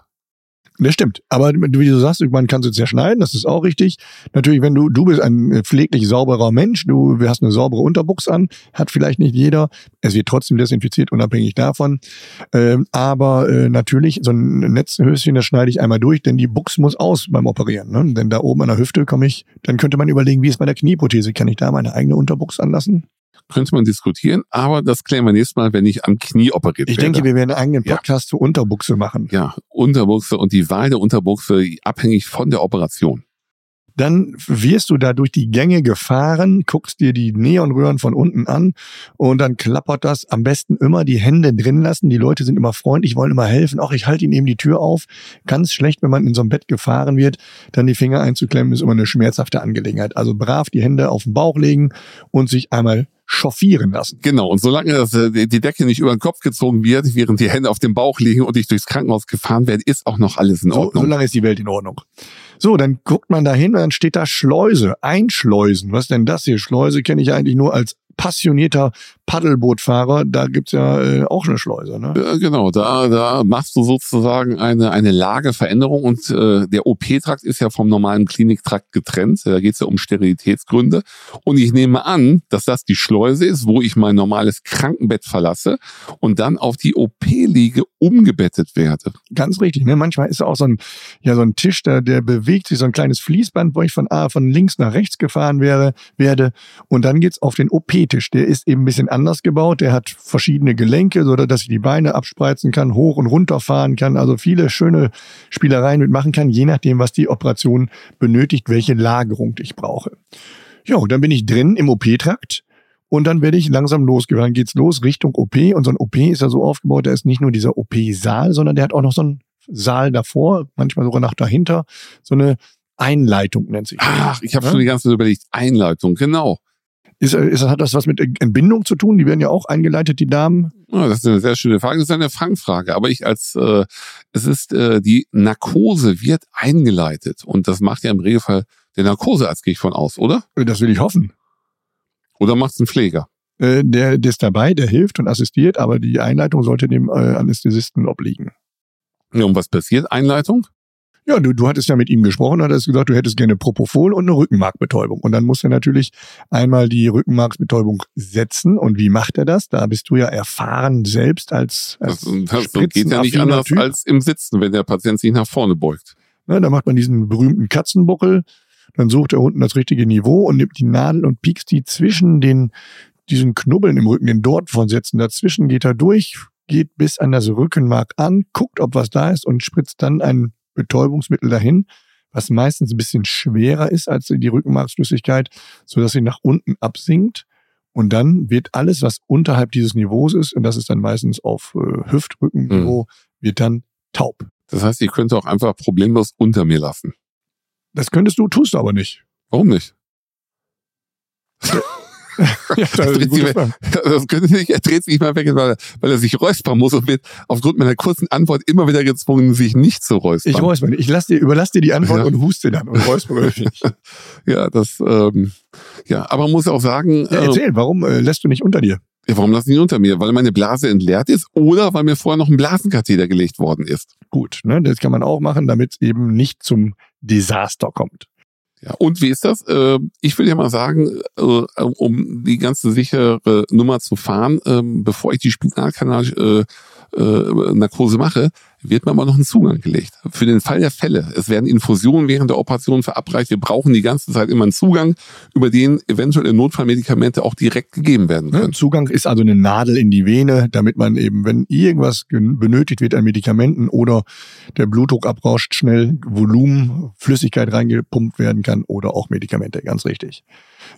Das stimmt. Aber wie du sagst, man kann sie zerschneiden, das ist auch richtig. Natürlich, wenn du, du bist ein pfleglich sauberer Mensch, du hast eine saubere Unterbuchs an, hat vielleicht nicht jeder. Es wird trotzdem desinfiziert, unabhängig davon. Ähm, aber äh, natürlich, so ein Netzhöschen, das schneide ich einmal durch, denn die Buchs muss aus beim Operieren. Ne? Denn da oben an der Hüfte komme ich, dann könnte man überlegen, wie ist bei der Knieprothese? Kann ich da meine eigene Unterbuchs anlassen? Könnte man diskutieren, aber das klären wir nächstes Mal, wenn ich am Knie operiert Ich werde. denke, wir werden einen eigenen Ja. Podcast zur Unterbuchse machen. ja, Unterbuchse und die Wahl der Unterbuchse abhängig von der Operation. Dann wirst du da durch die Gänge gefahren, guckst dir die Neonröhren von unten an und dann klappert das. Am besten immer die Hände drin lassen. Die Leute sind immer freundlich, wollen immer helfen. Auch ich halte ihnen eben die Tür auf. Ganz schlecht, wenn man in so einem Bett gefahren wird, dann die Finger einzuklemmen, ist immer eine schmerzhafte Angelegenheit. Also brav die Hände auf den Bauch legen und sich einmal chauffieren lassen. Genau, und solange das, äh, die Decke nicht über den Kopf gezogen wird, während die Hände auf dem Bauch liegen und ich durchs Krankenhaus gefahren werde, ist auch noch alles in So, Ordnung. solange ist die Welt in Ordnung. So, dann guckt man da hin und dann steht da Schleuse, Einschleusen. Was denn das hier? Schleuse kenne ich eigentlich nur als passionierter Paddelbootfahrer. Da gibt's ja äh, auch eine Schleuse. Ne? Ja, genau, da, da machst du sozusagen eine, eine Lageveränderung und äh, der OP-Trakt ist ja vom normalen Kliniktrakt getrennt. Da geht es ja um Sterilitätsgründe. Und ich nehme an, dass das die Schleuse ist, wo ich mein normales Krankenbett verlasse und dann auf die OP-Liege umgebettet werde. Ganz richtig. Ne? Manchmal ist auch so ein, ja, so ein Tisch, der, der bewegt sich, so ein kleines Fließband, wo ich von, A, von links nach rechts gefahren wäre, werde. Und dann geht's auf den OP-Tisch. Der ist eben ein bisschen anders gebaut. Der hat verschiedene Gelenke, so dass ich die Beine abspreizen kann, hoch und runter fahren kann. Also viele schöne Spielereien mitmachen kann, je nachdem, was die Operation benötigt, welche Lagerung ich brauche. Ja, und dann bin ich drin im OP-Trakt. Und dann werde ich langsam losgehen. Dann geht's los Richtung OP. Und so ein OP ist ja so aufgebaut, da ist nicht nur dieser OP-Saal, sondern der hat auch noch so einen Saal davor, manchmal sogar nach dahinter. So eine Einleitung nennt sich das. Ach, ich habe Ja? schon die ganze Zeit überlegt, Einleitung, genau. Ist, ist, hat das was mit Entbindung zu tun? Die werden ja auch eingeleitet, die Damen. Ja, das ist eine sehr schöne Frage. Das ist eine Fangfrage. Aber ich als, äh, es ist, äh, die Narkose wird eingeleitet. Und das macht ja im Regelfall der Narkosearzt, gehe ich von aus, oder? Das will ich hoffen. Oder macht es ein Pfleger? Äh, der, der ist dabei, der hilft und assistiert, aber die Einleitung sollte dem äh, Anästhesisten obliegen. Ja, und was passiert? Einleitung? Ja, du, du hattest ja mit ihm gesprochen, hat hast gesagt, du hättest gerne Propofol und eine Rückenmarkbetäubung. Und dann muss er natürlich einmal die Rückenmarksbetäubung setzen. Und wie macht er das? Da bist du ja erfahren selbst als, als Das, das geht ja nicht anders typ. als im Sitzen, wenn der Patient sich nach vorne beugt. Ja, da macht man diesen berühmten Katzenbuckel. Dann sucht er unten das richtige Niveau und nimmt die Nadel und piekst die zwischen den, diesen Knubbeln im Rücken, den dort von Sätzen. Dazwischen geht er durch, geht bis an das Rückenmark an, guckt, ob was da ist und spritzt dann ein Betäubungsmittel dahin, was meistens ein bisschen schwerer ist als die Rückenmarksflüssigkeit, so dass sie nach unten absinkt. Und dann wird alles, was unterhalb dieses Niveaus ist, und das ist dann meistens auf äh, Hüftrückenniveau, mhm. wird dann taub. Das heißt, ich könnte auch einfach problemlos unter mir lassen. Das könntest du, tust du aber nicht. Warum nicht? ja, das, das könnte nicht, er dreht sich mal weg, weil, weil er sich räuspern muss und wird aufgrund meiner kurzen Antwort immer wieder gezwungen, sich nicht zu räuspern. Ich räusper nicht. Ich lass dir, überlass dir die Antwort ja. und huste dann und räusper nicht. ja, das, ähm, ja, aber man muss auch sagen. Ja, erzähl, äh, warum äh, lässt du nicht unter dir? Ja, warum lass ich nicht unter mir? Weil meine Blase entleert ist oder weil mir vorher noch ein Blasenkatheter gelegt worden ist. Gut, ne, das kann man auch machen, damit es eben nicht zum Desaster kommt. Ja, und wie ist das? Äh, ich will ja mal sagen, äh, um die ganze sichere Nummer zu fahren, ähm, bevor ich die Spinalkanal äh, Narkose mache, wird mir aber noch ein Zugang gelegt. Für den Fall der Fälle. Es werden Infusionen während der Operation verabreicht. Wir brauchen die ganze Zeit immer einen Zugang, über den eventuelle Notfallmedikamente auch direkt gegeben werden können. Zugang ist also eine Nadel in die Vene, damit man eben, wenn irgendwas benötigt wird an Medikamenten oder der Blutdruck abrauscht, schnell Volumen, Flüssigkeit reingepumpt werden kann oder auch Medikamente, ganz richtig.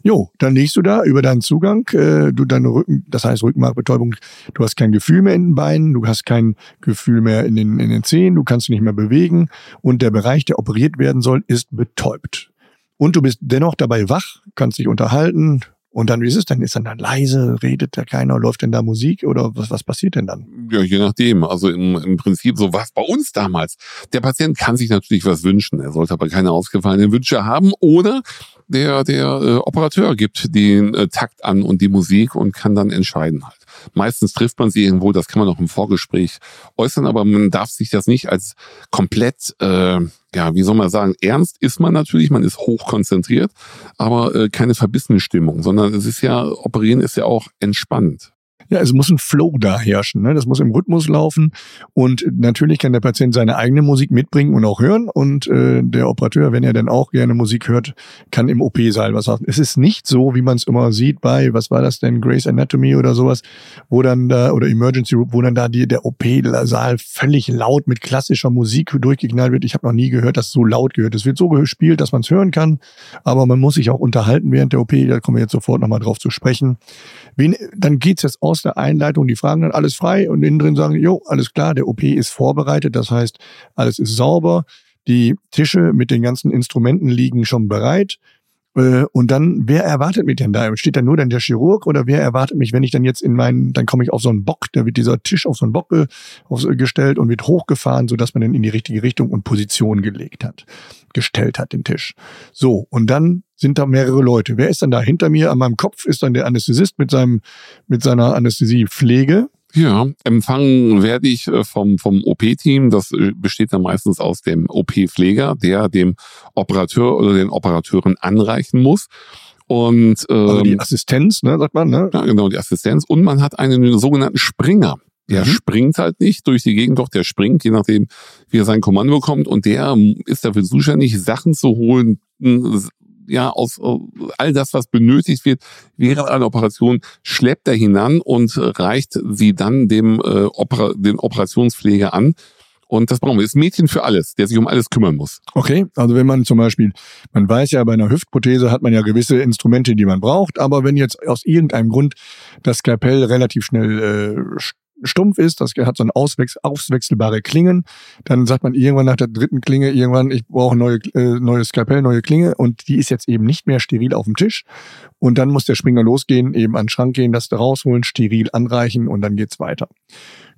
Jo, dann liegst du da über deinen Zugang, äh, du deine Rücken, das heißt Rückenmarkbetäubung, du hast kein Gefühl mehr in den Beinen, du hast kein Gefühl mehr in den, in den Zehen, du kannst dich nicht mehr bewegen und der Bereich, der operiert werden soll, ist betäubt. Und du bist dennoch dabei wach, kannst dich unterhalten, und dann, wie ist es denn? Ist dann dann leise? Redet da keiner? Läuft denn da Musik? Oder was, was passiert denn dann? Ja, je nachdem. Also im, im Prinzip, so was bei uns damals. Der Patient kann sich natürlich was wünschen. Er sollte aber keine ausgefallenen Wünsche haben. Oder der, der äh, Operateur gibt den äh, Takt an und die Musik und kann dann entscheiden halt. Meistens trifft man sie irgendwo, das kann man auch im Vorgespräch äußern, aber man darf sich das nicht als komplett, äh, ja, wie soll man sagen, ernst ist man natürlich, man ist hochkonzentriert, aber äh, keine verbissene Stimmung, sondern es ist ja, operieren ist ja auch entspannt. Ja, es muss ein Flow da herrschen. Ne? Das muss im Rhythmus laufen. Und natürlich kann der Patient seine eigene Musik mitbringen und auch hören. Und äh, der Operateur, wenn er dann auch gerne Musik hört, kann im OP-Saal was sagen. Es ist nicht so, wie man es immer sieht bei, was war das denn, Grace Anatomy oder sowas, wo dann da, oder Emergency Room, wo dann da die, der OP-Saal völlig laut mit klassischer Musik durchgeknallt wird. Ich habe noch nie gehört, dass es so laut gehört. Es wird so gespielt, dass man es hören kann, aber man muss sich auch unterhalten während der OP. Da kommen wir jetzt sofort nochmal drauf zu sprechen. Wen, dann geht's jetzt aus der Einleitung, die fragen dann alles frei und innen drin sagen, jo, alles klar, der OP ist vorbereitet, das heißt, alles ist sauber, die Tische mit den ganzen Instrumenten liegen schon bereit. Äh, und dann, wer erwartet mich denn da? Steht da nur dann der Chirurg oder wer erwartet mich, wenn ich dann jetzt in meinen, dann komme ich auf so einen Bock, da wird dieser Tisch auf so einen Bock gestellt und wird hochgefahren, sodass man dann in die richtige Richtung und Position gelegt hat, gestellt hat, den Tisch. So, und dann sind da mehrere Leute. Wer ist dann da hinter mir? An meinem Kopf ist dann der Anästhesist mit seinem, mit seiner Anästhesiepflege. Ja, empfangen werde ich äh, vom, vom OP-Team. Das äh, besteht dann meistens aus dem OP-Pfleger, der dem Operateur oder den Operateuren anreichen muss. Und ähm, also die Assistenz, ne, sagt man, ne? Ja, genau, die Assistenz. Und man hat einen sogenannten Springer. Der mhm. springt halt nicht durch die Gegend, doch der springt, je nachdem, wie er sein Kommando bekommt. Und der ist dafür zuständig, Sachen zu holen, ja, aus all das, was benötigt wird während einer Operation, schleppt er hinan und reicht sie dann dem, äh, Opera dem Operationspfleger an. Und das brauchen wir. Das ist Mädchen für alles, der sich um alles kümmern muss. Okay, also wenn man zum Beispiel, man weiß ja, bei einer Hüftprothese hat man ja gewisse Instrumente, die man braucht, aber wenn jetzt aus irgendeinem Grund das Skalpell relativ schnell äh, stumpf ist, das hat so ein auswechsel auswechselbare Klingen. Dann sagt man irgendwann nach der dritten Klinge, irgendwann, ich brauche neue, äh, neues Skalpell, neue Klinge und die ist jetzt eben nicht mehr steril auf dem Tisch. Und dann muss der Springer losgehen, eben an den Schrank gehen, das da rausholen, steril anreichen und dann geht's weiter.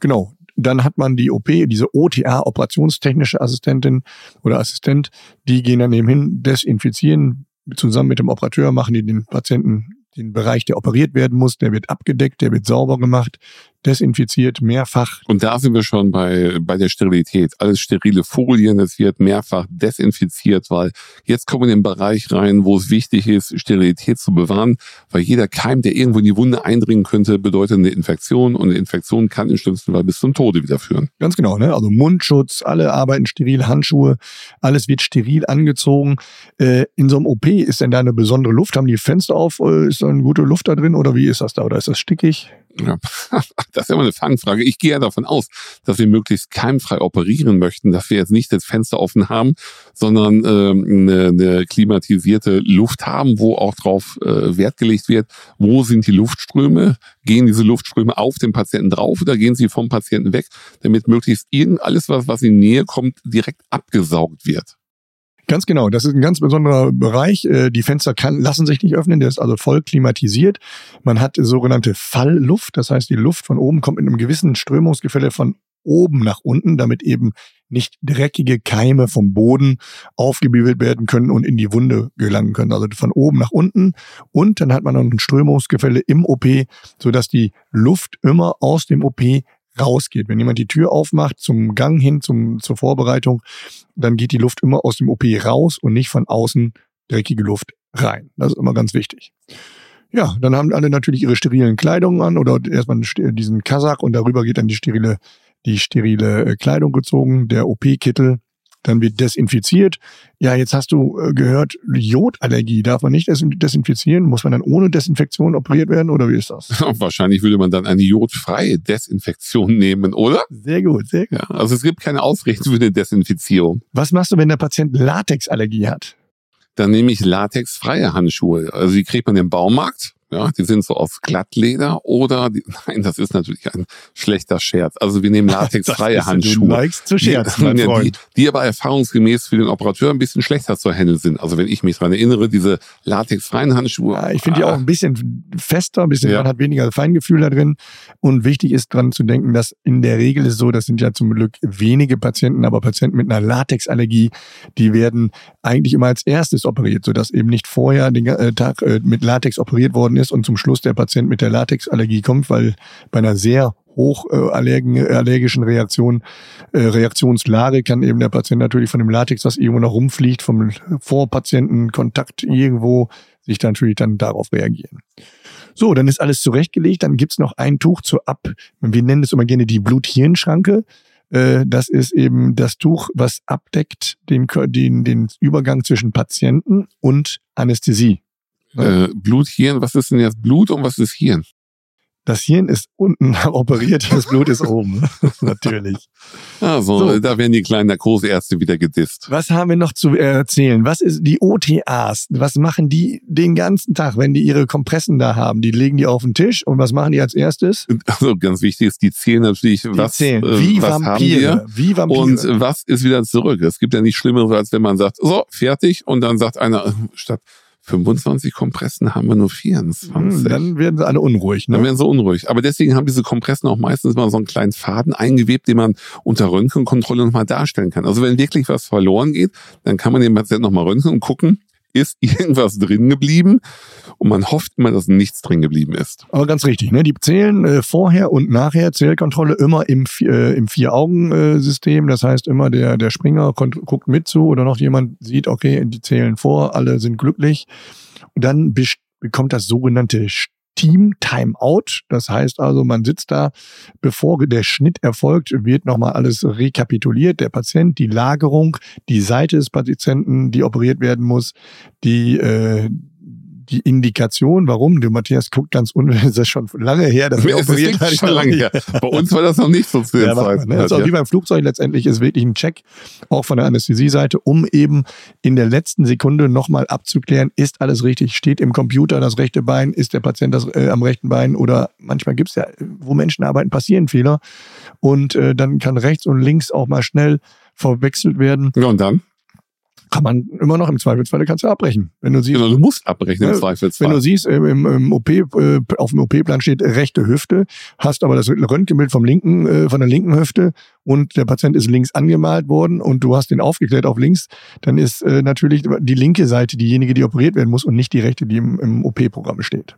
Genau. Dann hat man die OP, diese OTA, operationstechnische Assistentin oder Assistent, die gehen dann eben hin, desinfizieren, zusammen mit dem Operateur machen die den Patienten den Bereich, der operiert werden muss, der wird abgedeckt, der wird sauber gemacht, desinfiziert, mehrfach. Und da sind wir schon bei, bei der Sterilität. Alles sterile Folien, es wird mehrfach desinfiziert, weil jetzt kommen wir in den Bereich rein, wo es wichtig ist, Sterilität zu bewahren, weil jeder Keim, der irgendwo in die Wunde eindringen könnte, bedeutet eine Infektion und eine Infektion kann im schlimmsten Fall bis zum Tode wieder führen. Ganz genau, ne? Also Mundschutz, alle arbeiten steril, Handschuhe, alles wird steril angezogen. Äh, in so einem OP ist denn da eine besondere Luft? Haben die Fenster auf? Äh, ist da eine gute Luft da drin oder wie ist das da? Oder ist das stickig? Ja, das ist immer eine Fangfrage. Ich gehe ja davon aus, dass wir möglichst keimfrei operieren möchten, dass wir jetzt nicht das Fenster offen haben, sondern ähm, eine, eine klimatisierte Luft haben, wo auch drauf äh, Wert gelegt wird, wo sind die Luftströme, gehen diese Luftströme auf den Patienten drauf oder gehen sie vom Patienten weg, damit möglichst irgend alles, was, was in Nähe kommt, direkt abgesaugt wird. Ganz genau, das ist ein ganz besonderer Bereich. Äh, die Fenster kann, lassen sich nicht öffnen, der ist also voll klimatisiert. Man hat sogenannte Fallluft, das heißt, die Luft von oben kommt mit einem gewissen Strömungsgefälle von oben nach unten, damit eben nicht dreckige Keime vom Boden aufgebiebelt werden können und in die Wunde gelangen können. Also von oben nach unten. Und dann hat man noch ein Strömungsgefälle im OP, sodass die Luft immer aus dem OP rausgeht. Wenn jemand die Tür aufmacht zum Gang hin, zum, zur Vorbereitung, dann geht die Luft immer aus dem OP raus und nicht von außen dreckige Luft rein. Das ist immer ganz wichtig. Ja, dann haben alle natürlich ihre sterilen Kleidungen an oder erstmal diesen Kasach und darüber geht dann die sterile, die sterile äh, Kleidung gezogen, der OP-Kittel dann wird desinfiziert. Ja, jetzt hast du äh, gehört, Jodallergie darf man nicht desinfizieren. Muss man dann ohne Desinfektion operiert werden oder wie ist das? Wahrscheinlich würde man dann eine jodfreie Desinfektion nehmen, oder? Sehr gut, sehr gut. Ja, also es gibt keine Ausrichtung für eine Desinfizierung. Was machst du, wenn der Patient Latexallergie hat? Dann nehme ich latexfreie Handschuhe. Also die kriegt man im Baumarkt ja, die sind so aus Glattleder oder, die, nein, das ist natürlich ein schlechter Scherz. Also wir nehmen latexfreie Handschuhe. Du zu scherzen, Freund. Die, die aber erfahrungsgemäß für den Operateur ein bisschen schlechter zu handeln sind. Also wenn ich mich dran erinnere, diese latexfreien Handschuhe. Ja, ich finde ah, die auch ein bisschen fester, ein bisschen, ja. man hat weniger Feingefühl da drin. Und wichtig ist dran zu denken, dass in der Regel ist so, das sind ja zum Glück wenige Patienten, aber Patienten mit einer Latexallergie, die werden eigentlich immer als erstes operiert, sodass eben nicht vorher den äh, Tag äh, mit Latex operiert worden ist und zum Schluss der Patient mit der Latexallergie kommt, weil bei einer sehr hoch äh, allergischen Reaktion, äh, Reaktionslage kann eben der Patient natürlich von dem Latex, was irgendwo noch rumfliegt, vom Vorpatientenkontakt irgendwo, sich dann natürlich dann darauf reagieren. So, dann ist alles zurechtgelegt, dann gibt's noch ein Tuch zur Ab, wir nennen es immer gerne die Blut-Hirn-Schranke. Äh, das ist eben das Tuch, was abdeckt den, den, den Übergang zwischen Patienten und Anästhesie. Äh, Blut, Hirn, was ist denn jetzt Blut und was ist Hirn? Das Hirn ist unten operiert, das Blut ist oben. Natürlich. Also, so. da werden die kleinen Narkoseärzte wieder gedisst. Was haben wir noch zu erzählen? Was ist die OTAs? Was machen die den ganzen Tag, wenn die ihre Kompressen da haben? Die legen die auf den Tisch und was machen die als erstes? Also ganz wichtig ist, die zählen natürlich, die was, zählen. Äh, Wie was Vampire. haben wir Wie Vampire. und was ist wieder zurück. Es gibt ja nicht Schlimmeres, als wenn man sagt, so, fertig und dann sagt einer, äh, statt 25 Kompressen haben wir nur 24. Hm, dann werden sie alle unruhig. Ne? Dann werden sie unruhig. Aber deswegen haben diese Kompressen auch meistens mal so einen kleinen Faden eingewebt, den man unter Röntgenkontrolle nochmal darstellen kann. Also wenn wirklich was verloren geht, dann kann man den Patienten nochmal röntgen und gucken, ist irgendwas drin geblieben und man hofft immer, dass nichts drin geblieben ist. Aber ganz richtig, ne? Die zählen äh, vorher und nachher Zählkontrolle immer im, äh, im Vier-Augen-System. Das heißt, immer der, der Springer guckt mit zu oder noch jemand sieht, okay, die zählen vor, alle sind glücklich. Und dann bekommt das sogenannte Team Timeout. Das heißt also, man sitzt da, bevor der Schnitt erfolgt, wird nochmal alles rekapituliert. Der Patient, die Lagerung, die Seite des Patienten, die operiert werden muss, die, äh, die Indikation, warum. Der Matthias guckt ganz un, das ist schon lange her, dass wir Es operiert wirklich schon lange her. Bei uns war das noch nicht so zu Ja, Zeit. ne? Auch wie beim Flugzeug letztendlich ist wirklich ein Check, auch von der Anästhesieseite, um eben in der letzten Sekunde nochmal abzuklären, ist alles richtig, steht im Computer das rechte Bein, ist der Patient das, äh, am rechten Bein oder manchmal gibt es ja, wo Menschen arbeiten, passieren Fehler und äh, dann kann rechts und links auch mal schnell verwechselt werden. ja, und dann? Kann man immer noch im Zweifelsfalle kannst du abbrechen. Wenn du siehst, Genau, du musst abrechnen im Ja, Zweifelsfall. wenn du siehst, im, im, im OP, äh, auf dem OP-Plan steht rechte Hüfte, hast aber das Röntgenbild vom linken, äh, von der linken Hüfte und der Patient ist links angemalt worden und du hast den aufgeklärt auf links, dann ist äh, natürlich die linke Seite diejenige, die operiert werden muss und nicht die rechte, die im, im OP-Programm steht.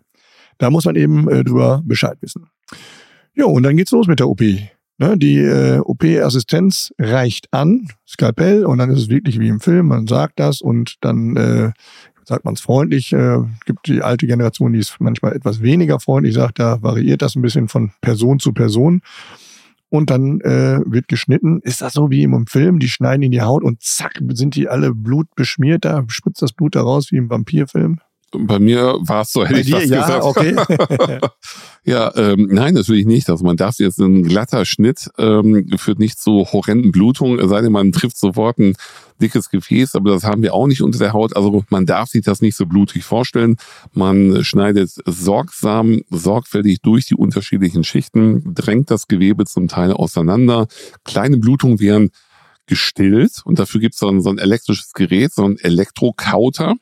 Da muss man eben äh, drüber Bescheid wissen. Jo, und dann geht's los mit der OP. Ne, die äh, OP-Assistenz reicht an, Skalpell, und dann ist es wirklich wie im Film, man sagt das und dann äh, sagt man es freundlich. Äh, gibt die alte Generation, die ist manchmal etwas weniger freundlich, sagt, da variiert das ein bisschen von Person zu Person. Und dann äh, wird geschnitten. Ist das so wie im Film? Die schneiden in die Haut und zack, sind die alle blutbeschmiert. Da spritzt das Blut da raus wie im Vampirfilm. Bei mir war es so, hätte Bei ich dir, fast ja, gesagt. okay. Ja, ähm, nein, natürlich nicht. Also man darf jetzt ein glatter Schnitt ähm, führt nicht zu horrenden Blutungen, es sei denn, man trifft sofort ein dickes Gefäß, aber das haben wir auch nicht unter der Haut. Also man darf sich das nicht so blutig vorstellen. Man schneidet sorgsam, sorgfältig durch die unterschiedlichen Schichten, drängt das Gewebe zum Teil auseinander. Kleine Blutungen werden gestillt und dafür gibt es dann so ein elektrisches Gerät, so ein Elektrokauter.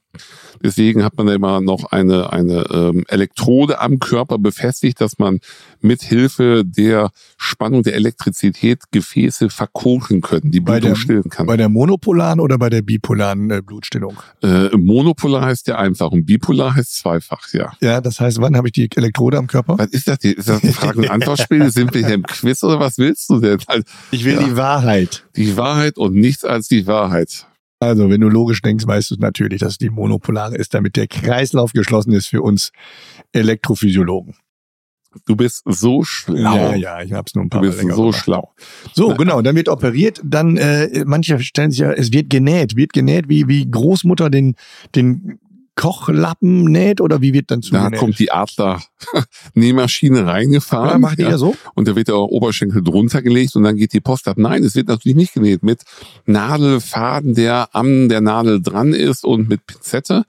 Deswegen hat man da immer noch eine, eine ähm, Elektrode am Körper befestigt, dass man mit Hilfe der Spannung der Elektrizität Gefäße verkochen können, die Bei Blutung der- stillen kann. bei der monopolaren oder bei der bipolaren äh, Blutstillung? Äh, monopolar heißt ja einfach und bipolar heißt zweifach, ja. Ja, das heißt, wann habe ich die Elektrode am Körper? Was ist das hier? Ist das ein Frage- und Antwortspiel? Sind wir hier im Quiz oder was willst du denn? Also, Ich will Ja. die Wahrheit. die Wahrheit und nichts als die Wahrheit. Also, wenn du logisch denkst, weißt du natürlich, dass die monopolare ist, damit der Kreislauf geschlossen ist für uns Elektrophysiologen. Du bist so schlau. Ja, ja, ich hab's nur ein Du paar Mal bist länger so gemacht. schlau. So, genau, dann wird operiert, dann äh, manche stellen sich ja, es wird genäht, wird genäht, wie wie Großmutter den den Kochlappen näht oder wie wird dann Da zugenäht? kommt die Adler-Nähmaschine reingefahren. ja, macht ja so? Und da wird der Oberschenkel drunter gelegt und dann geht die Post ab. Nein, es wird natürlich nicht genäht mit Nadelfaden, der am der Nadel dran ist und mit Pinzette.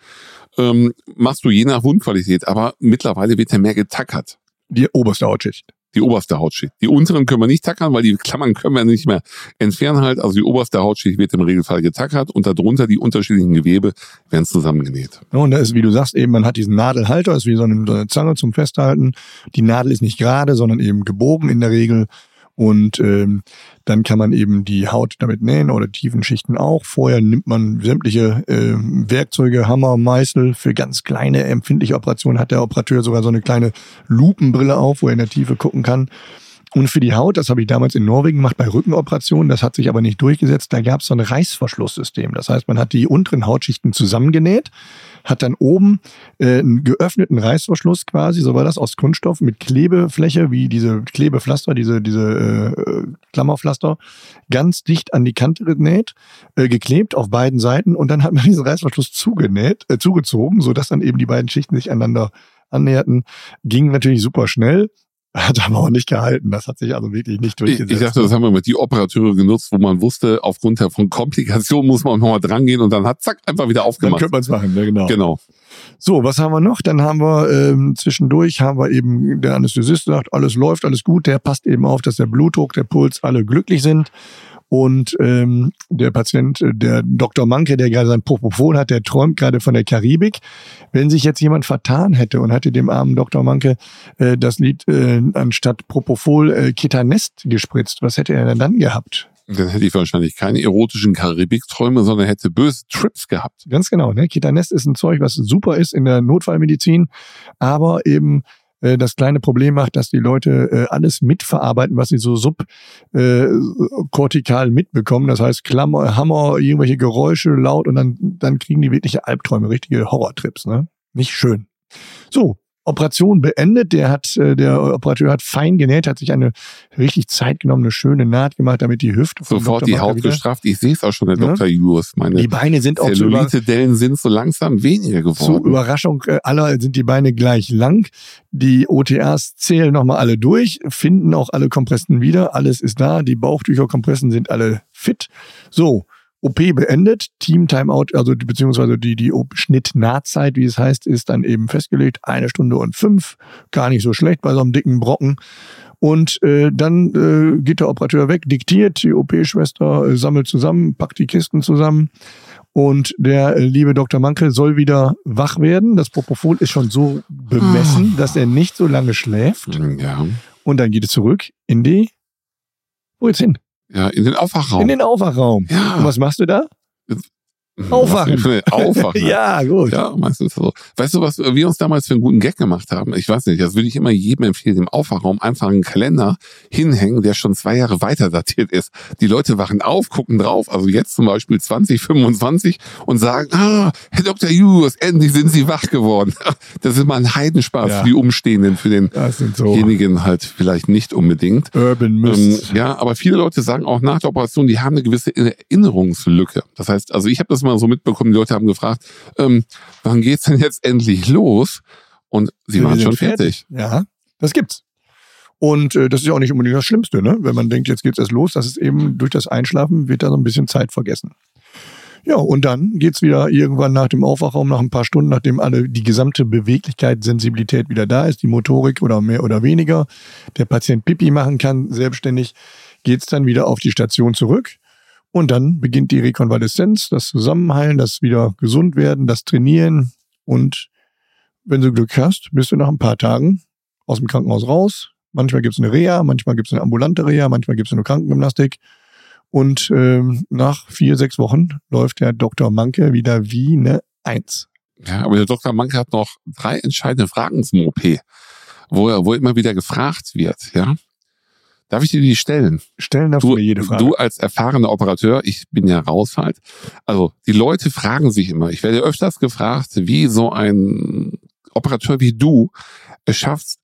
Ähm, machst du je nach Wundqualität, aber mittlerweile wird ja mehr getackert. Die oberste Hautschicht. Die oberste Hautschicht. Die unteren können wir nicht tackern, weil die Klammern können wir nicht mehr entfernen halt. Also die oberste Hautschicht wird im Regelfall getackert und darunter die unterschiedlichen Gewebe werden zusammengenäht. Und da ist, wie du sagst, eben, man hat diesen Nadelhalter, ist wie so eine, so eine Zange zum Festhalten. Die Nadel ist nicht gerade, sondern eben gebogen in der Regel. Und ähm, dann kann man eben die Haut damit nähen oder tiefen Schichten auch. Vorher nimmt man sämtliche äh, Werkzeuge, Hammer, Meißel. Für ganz kleine, empfindliche Operationen hat der Operateur sogar so eine kleine Lupenbrille auf, wo er in der Tiefe gucken kann. Und für die Haut, das habe ich damals in Norwegen gemacht bei Rückenoperationen, das hat sich aber nicht durchgesetzt, da gab es so ein Reißverschlusssystem. Das heißt, man hat die unteren Hautschichten zusammengenäht, hat dann oben äh, einen geöffneten Reißverschluss quasi, so war das, aus Kunststoff mit Klebefläche, wie diese Klebepflaster, diese, diese äh, Klammerpflaster, ganz dicht an die Kante genäht, äh, geklebt auf beiden Seiten und dann hat man diesen Reißverschluss zugenäht, äh, zugezogen, sodass dann eben die beiden Schichten sich aneinander annäherten. Ging natürlich super schnell, hat aber auch nicht gehalten. Das hat sich also wirklich nicht Ich, durchgesetzt. ich dachte, das haben wir mit die Operateure genutzt, wo man wusste, aufgrund der von Komplikationen muss man nochmal dran gehen und dann hat zack einfach wieder dann aufgemacht. könnte man es machen, ja, genau. Genau. So, was haben wir noch? Dann haben wir ähm, zwischendurch haben wir eben, der Anästhesist sagt, alles läuft, alles gut. Der passt eben auf, dass der Blutdruck, der Puls alle glücklich sind. Und ähm, der Patient, äh, der Dr. Manke, der gerade sein Propofol hat, der träumt gerade von der Karibik. Wenn sich jetzt jemand vertan hätte und hätte dem armen Dr. Manke äh, das Lied äh, anstatt Propofol äh, Ketanest gespritzt, was hätte er denn dann gehabt? Dann hätte ich wahrscheinlich keine erotischen Karibikträume, sondern hätte böse Trips gehabt. Ganz genau. Ne? Ketanest ist ein Zeug, was super ist in der Notfallmedizin, aber eben äh, das kleine Problem macht, dass die Leute äh, alles mitverarbeiten, was sie so subkortikal mitbekommen. Das heißt Klammer, Hammer, irgendwelche Geräusche laut und dann, dann kriegen die wirkliche Albträume, richtige Horrortrips. Ne? Nicht schön. So, Operation beendet. Der hat, äh, der Operateur hat fein genäht, hat sich eine richtig zeitgenommene schöne Naht gemacht, damit die Hüfte sofort die Haut gestrafft. Ich sehe es auch schon, der ja? Dr. Julius. Meine die Beine sind auch so Dellen sind so langsam weniger geworden. Zur Überraschung äh, aller sind die Beine gleich lang. Die OTRs zählen nochmal alle durch, finden auch alle Kompressen wieder. Alles ist da. Die Bauchtücherkompressen sind alle fit. So. OP beendet, Team Timeout, also beziehungsweise die, die Schnitt-Nahtzeit, wie es heißt, ist dann eben festgelegt. Eine Stunde und fünf. Gar nicht so schlecht bei so einem dicken Brocken. Und äh, dann äh, geht der Operateur weg, diktiert, die OP-Schwester äh, sammelt zusammen, packt die Kisten zusammen. Und der äh, liebe Dr. Manke soll wieder wach werden. Das Propofol ist schon so bemessen, oh. dass er nicht so lange schläft. Ja. Und dann geht es zurück in die. Wo geht's hin? Ja, in den Aufwachraum. In den Aufwachraum. Ja. Und was machst du da? Aufwachen. Aufwachen. ja, gut. Ja, meistens so. Weißt du, was wir uns damals für einen guten Gag gemacht haben? Ich weiß nicht, das würde ich immer jedem empfehlen, im Aufwachraum einfach einen Kalender hinhängen, der schon zwei Jahre weiter datiert ist. Die Leute wachen auf, gucken drauf, also jetzt zum Beispiel 2025 und sagen, ah, Herr Dr. Julius, endlich sind Sie wach geworden. Das ist mal ein Heidenspaß ja. für die Umstehenden, für denjenigen so. halt vielleicht nicht unbedingt. Urban Mist. Ähm, ja, aber viele Leute sagen auch nach der Operation, die haben eine gewisse Erinnerungslücke. Das heißt, also ich habe das mal mal so mitbekommen, die Leute haben gefragt, ähm, wann geht's denn jetzt endlich los? Und sie waren schon fertig. fertig. Ja, das gibt's. Und äh, das ist ja auch nicht unbedingt das Schlimmste, ne? Wenn man denkt, jetzt geht's erst los, das ist eben durch das Einschlafen wird da so ein bisschen Zeit vergessen. Ja, und dann geht's wieder irgendwann nach dem Aufwachraum, nach ein paar Stunden, nachdem alle die gesamte Beweglichkeit, Sensibilität wieder da ist, die Motorik oder mehr oder weniger, der Patient Pipi machen kann, selbstständig, geht's dann wieder auf die Station zurück. Und dann beginnt die Rekonvaleszenz, das Zusammenheilen, das wieder gesund werden, das Trainieren. Und wenn du Glück hast, bist du nach ein paar Tagen aus dem Krankenhaus raus. Manchmal gibt es eine Reha, manchmal gibt es eine ambulante Reha, manchmal gibt es eine Krankengymnastik. Und ähm, nach vier, sechs Wochen läuft der Dr. Manke wieder wie eine Eins. Ja, aber der Dr. Manke hat noch drei entscheidende Fragen zum OP, wo er, wo immer wieder gefragt wird, ja. Darf ich dir die stellen? Stellen darfst du mir jede Frage. Du als erfahrener Operateur, ich bin ja raus halt. Also die Leute fragen sich immer, ich werde öfters gefragt, wie so ein Operateur wie du es schaffst,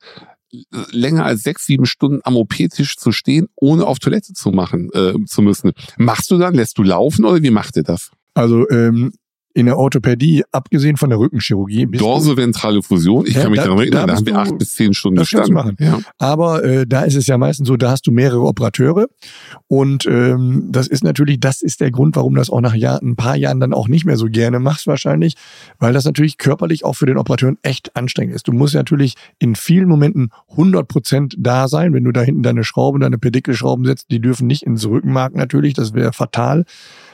länger als sechs, sieben Stunden am OP-Tisch zu stehen, ohne auf Toilette zu machen äh, zu müssen. Machst du dann, lässt du laufen oder wie macht ihr das? Also ähm, in der Orthopädie, abgesehen von der Rückenchirurgie. Dorsoventrale Fusion, ich ja, kann mich da, daran erinnern, da, da haben wir acht bis zehn Stunden gestanden. Machen. Ja. Aber äh, da ist es ja meistens so, da hast du mehrere Operateure und ähm, das ist natürlich, das ist der Grund, warum du das auch nach Jahr, ein paar Jahren dann auch nicht mehr so gerne machst wahrscheinlich, weil das natürlich körperlich auch für den Operateuren echt anstrengend ist. Du musst natürlich in vielen Momenten 100 Prozent da sein, wenn du da hinten deine Schrauben, deine Pedikelschrauben setzt, die dürfen nicht ins Rückenmark natürlich, das wäre fatal.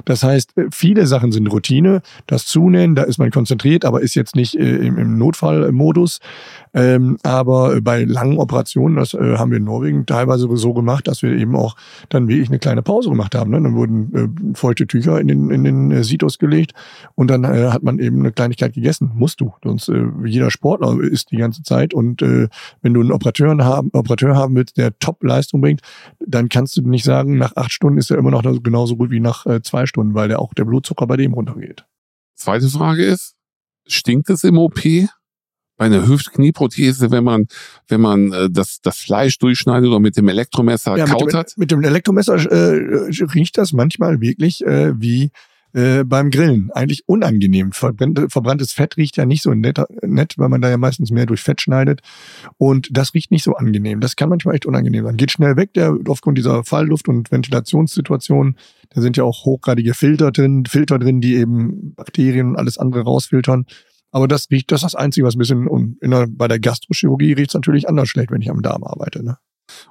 Das heißt, äh, viele Sachen sind Routine das Zunähen, da ist man konzentriert, aber ist jetzt nicht äh, im, im Notfallmodus. Ähm, aber bei langen Operationen, das äh, haben wir in Norwegen teilweise so gemacht, dass wir eben auch dann wirklich eine kleine Pause gemacht haben. Ne? Dann wurden äh, feuchte Tücher in den, in den äh, Situs gelegt und dann äh, hat man eben eine Kleinigkeit gegessen. Musst du. Sonst äh, jeder Sportler isst die ganze Zeit und äh, wenn du einen Operateur haben, Operateur haben willst, der Top-Leistung bringt, dann kannst du nicht sagen, nach acht Stunden ist er immer noch genauso gut wie nach äh, zwei Stunden, weil der auch der Blutzucker bei dem runtergeht. Zweite Frage ist, stinkt es im OP? Bei einer Hüft-Knieprothese, wenn man, wenn man äh, das, das Fleisch durchschneidet oder mit dem Elektromesser ja, kaut mit dem, hat? Mit dem Elektromesser äh, riecht das manchmal wirklich äh, wie äh, beim Grillen. Eigentlich unangenehm. Verbrannt, verbranntes Fett riecht ja nicht so nett, nett, weil man da ja meistens mehr durch Fett schneidet. Und das riecht nicht so angenehm. Das kann manchmal echt unangenehm sein. Geht schnell weg, der aufgrund dieser Fallluft- und Ventilationssituation. Da sind ja auch hochgradige Filter drin, Filter drin, die eben Bakterien und alles andere rausfiltern. Aber das riecht, das ist das Einzige, was ein bisschen, und der, bei der Gastrochirurgie riecht es natürlich anders schlecht, wenn ich am Darm arbeite. Ne?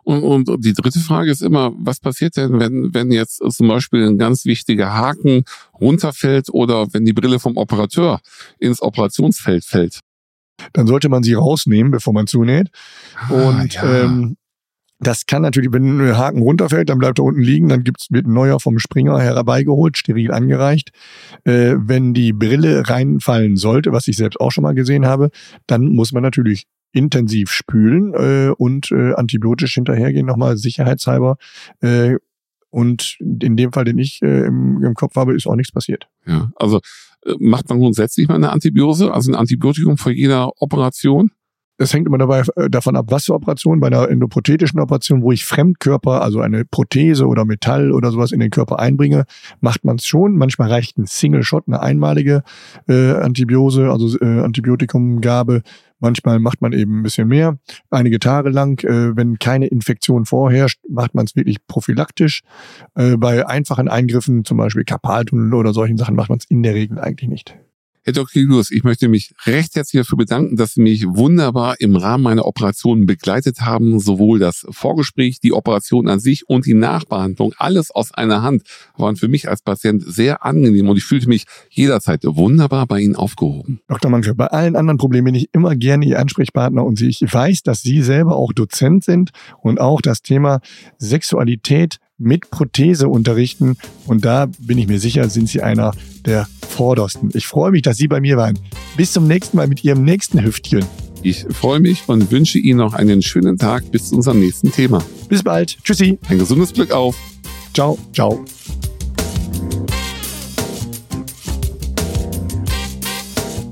Und, und die dritte Frage ist immer, was passiert denn, wenn, wenn jetzt zum Beispiel ein ganz wichtiger Haken runterfällt oder wenn die Brille vom Operateur ins Operationsfeld fällt? Dann sollte man sie rausnehmen, bevor man zunäht. Ah, und ja. ähm, das kann natürlich, wenn ein Haken runterfällt, dann bleibt er unten liegen, dann gibt's, wird ein neuer vom Springer herbeigeholt, steril angereicht. Äh, wenn die Brille reinfallen sollte, was ich selbst auch schon mal gesehen habe, dann muss man natürlich intensiv spülen äh, und äh, antibiotisch hinterhergehen, nochmal sicherheitshalber. Äh, und in dem Fall, den ich äh, im, im Kopf habe, ist auch nichts passiert. Ja, also äh, macht man grundsätzlich mal eine Antibiose, also ein Antibiotikum vor jeder Operation? Das hängt immer dabei, äh, davon ab, was für Operationen. Bei einer endoprothetischen Operation, wo ich Fremdkörper, also eine Prothese oder Metall oder sowas in den Körper einbringe, macht man es schon. Manchmal reicht ein Single-Shot, eine einmalige äh, Antibiose, also äh, Antibiotikumgabe. Manchmal macht man eben ein bisschen mehr. Einige Tage lang, äh, wenn keine Infektion vorherrscht, macht man es wirklich prophylaktisch. Äh, bei einfachen Eingriffen, zum Beispiel Karpaltunnel oder solchen Sachen, macht man es in der Regel eigentlich nicht. Herr Dr. Julius, ich möchte mich recht herzlich dafür bedanken, dass Sie mich wunderbar im Rahmen meiner Operation begleitet haben. Sowohl das Vorgespräch, die Operation an sich und die Nachbehandlung, alles aus einer Hand, waren für mich als Patient sehr angenehm und ich fühlte mich jederzeit wunderbar bei Ihnen aufgehoben. Dr. Manke, bei allen anderen Problemen bin ich immer gerne Ihr Ansprechpartner und ich weiß, dass Sie selber auch Dozent sind und auch das Thema Sexualität mit Prothese unterrichten. Und da bin ich mir sicher, sind Sie einer der vordersten. Ich freue mich, dass Sie bei mir waren. Bis zum nächsten Mal mit Ihrem nächsten Hüftchen. Ich freue mich und wünsche Ihnen noch einen schönen Tag bis zu unserem nächsten Thema. Bis bald. Tschüssi. Ein gesundes Glück auf. Ciao, ciao.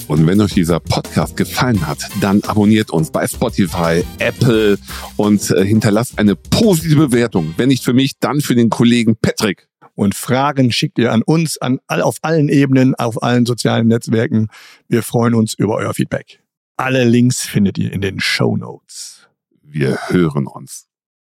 Und wenn euch dieser Podcast gefallen hat, dann abonniert uns bei Spotify, Apple und äh, hinterlasst eine positive Bewertung. Wenn nicht für mich, dann für den Kollegen Patrick. Und Fragen schickt ihr an uns, an auf allen Ebenen, auf allen sozialen Netzwerken. Wir freuen uns über euer Feedback. Alle Links findet ihr in den Show Notes. Wir hören uns.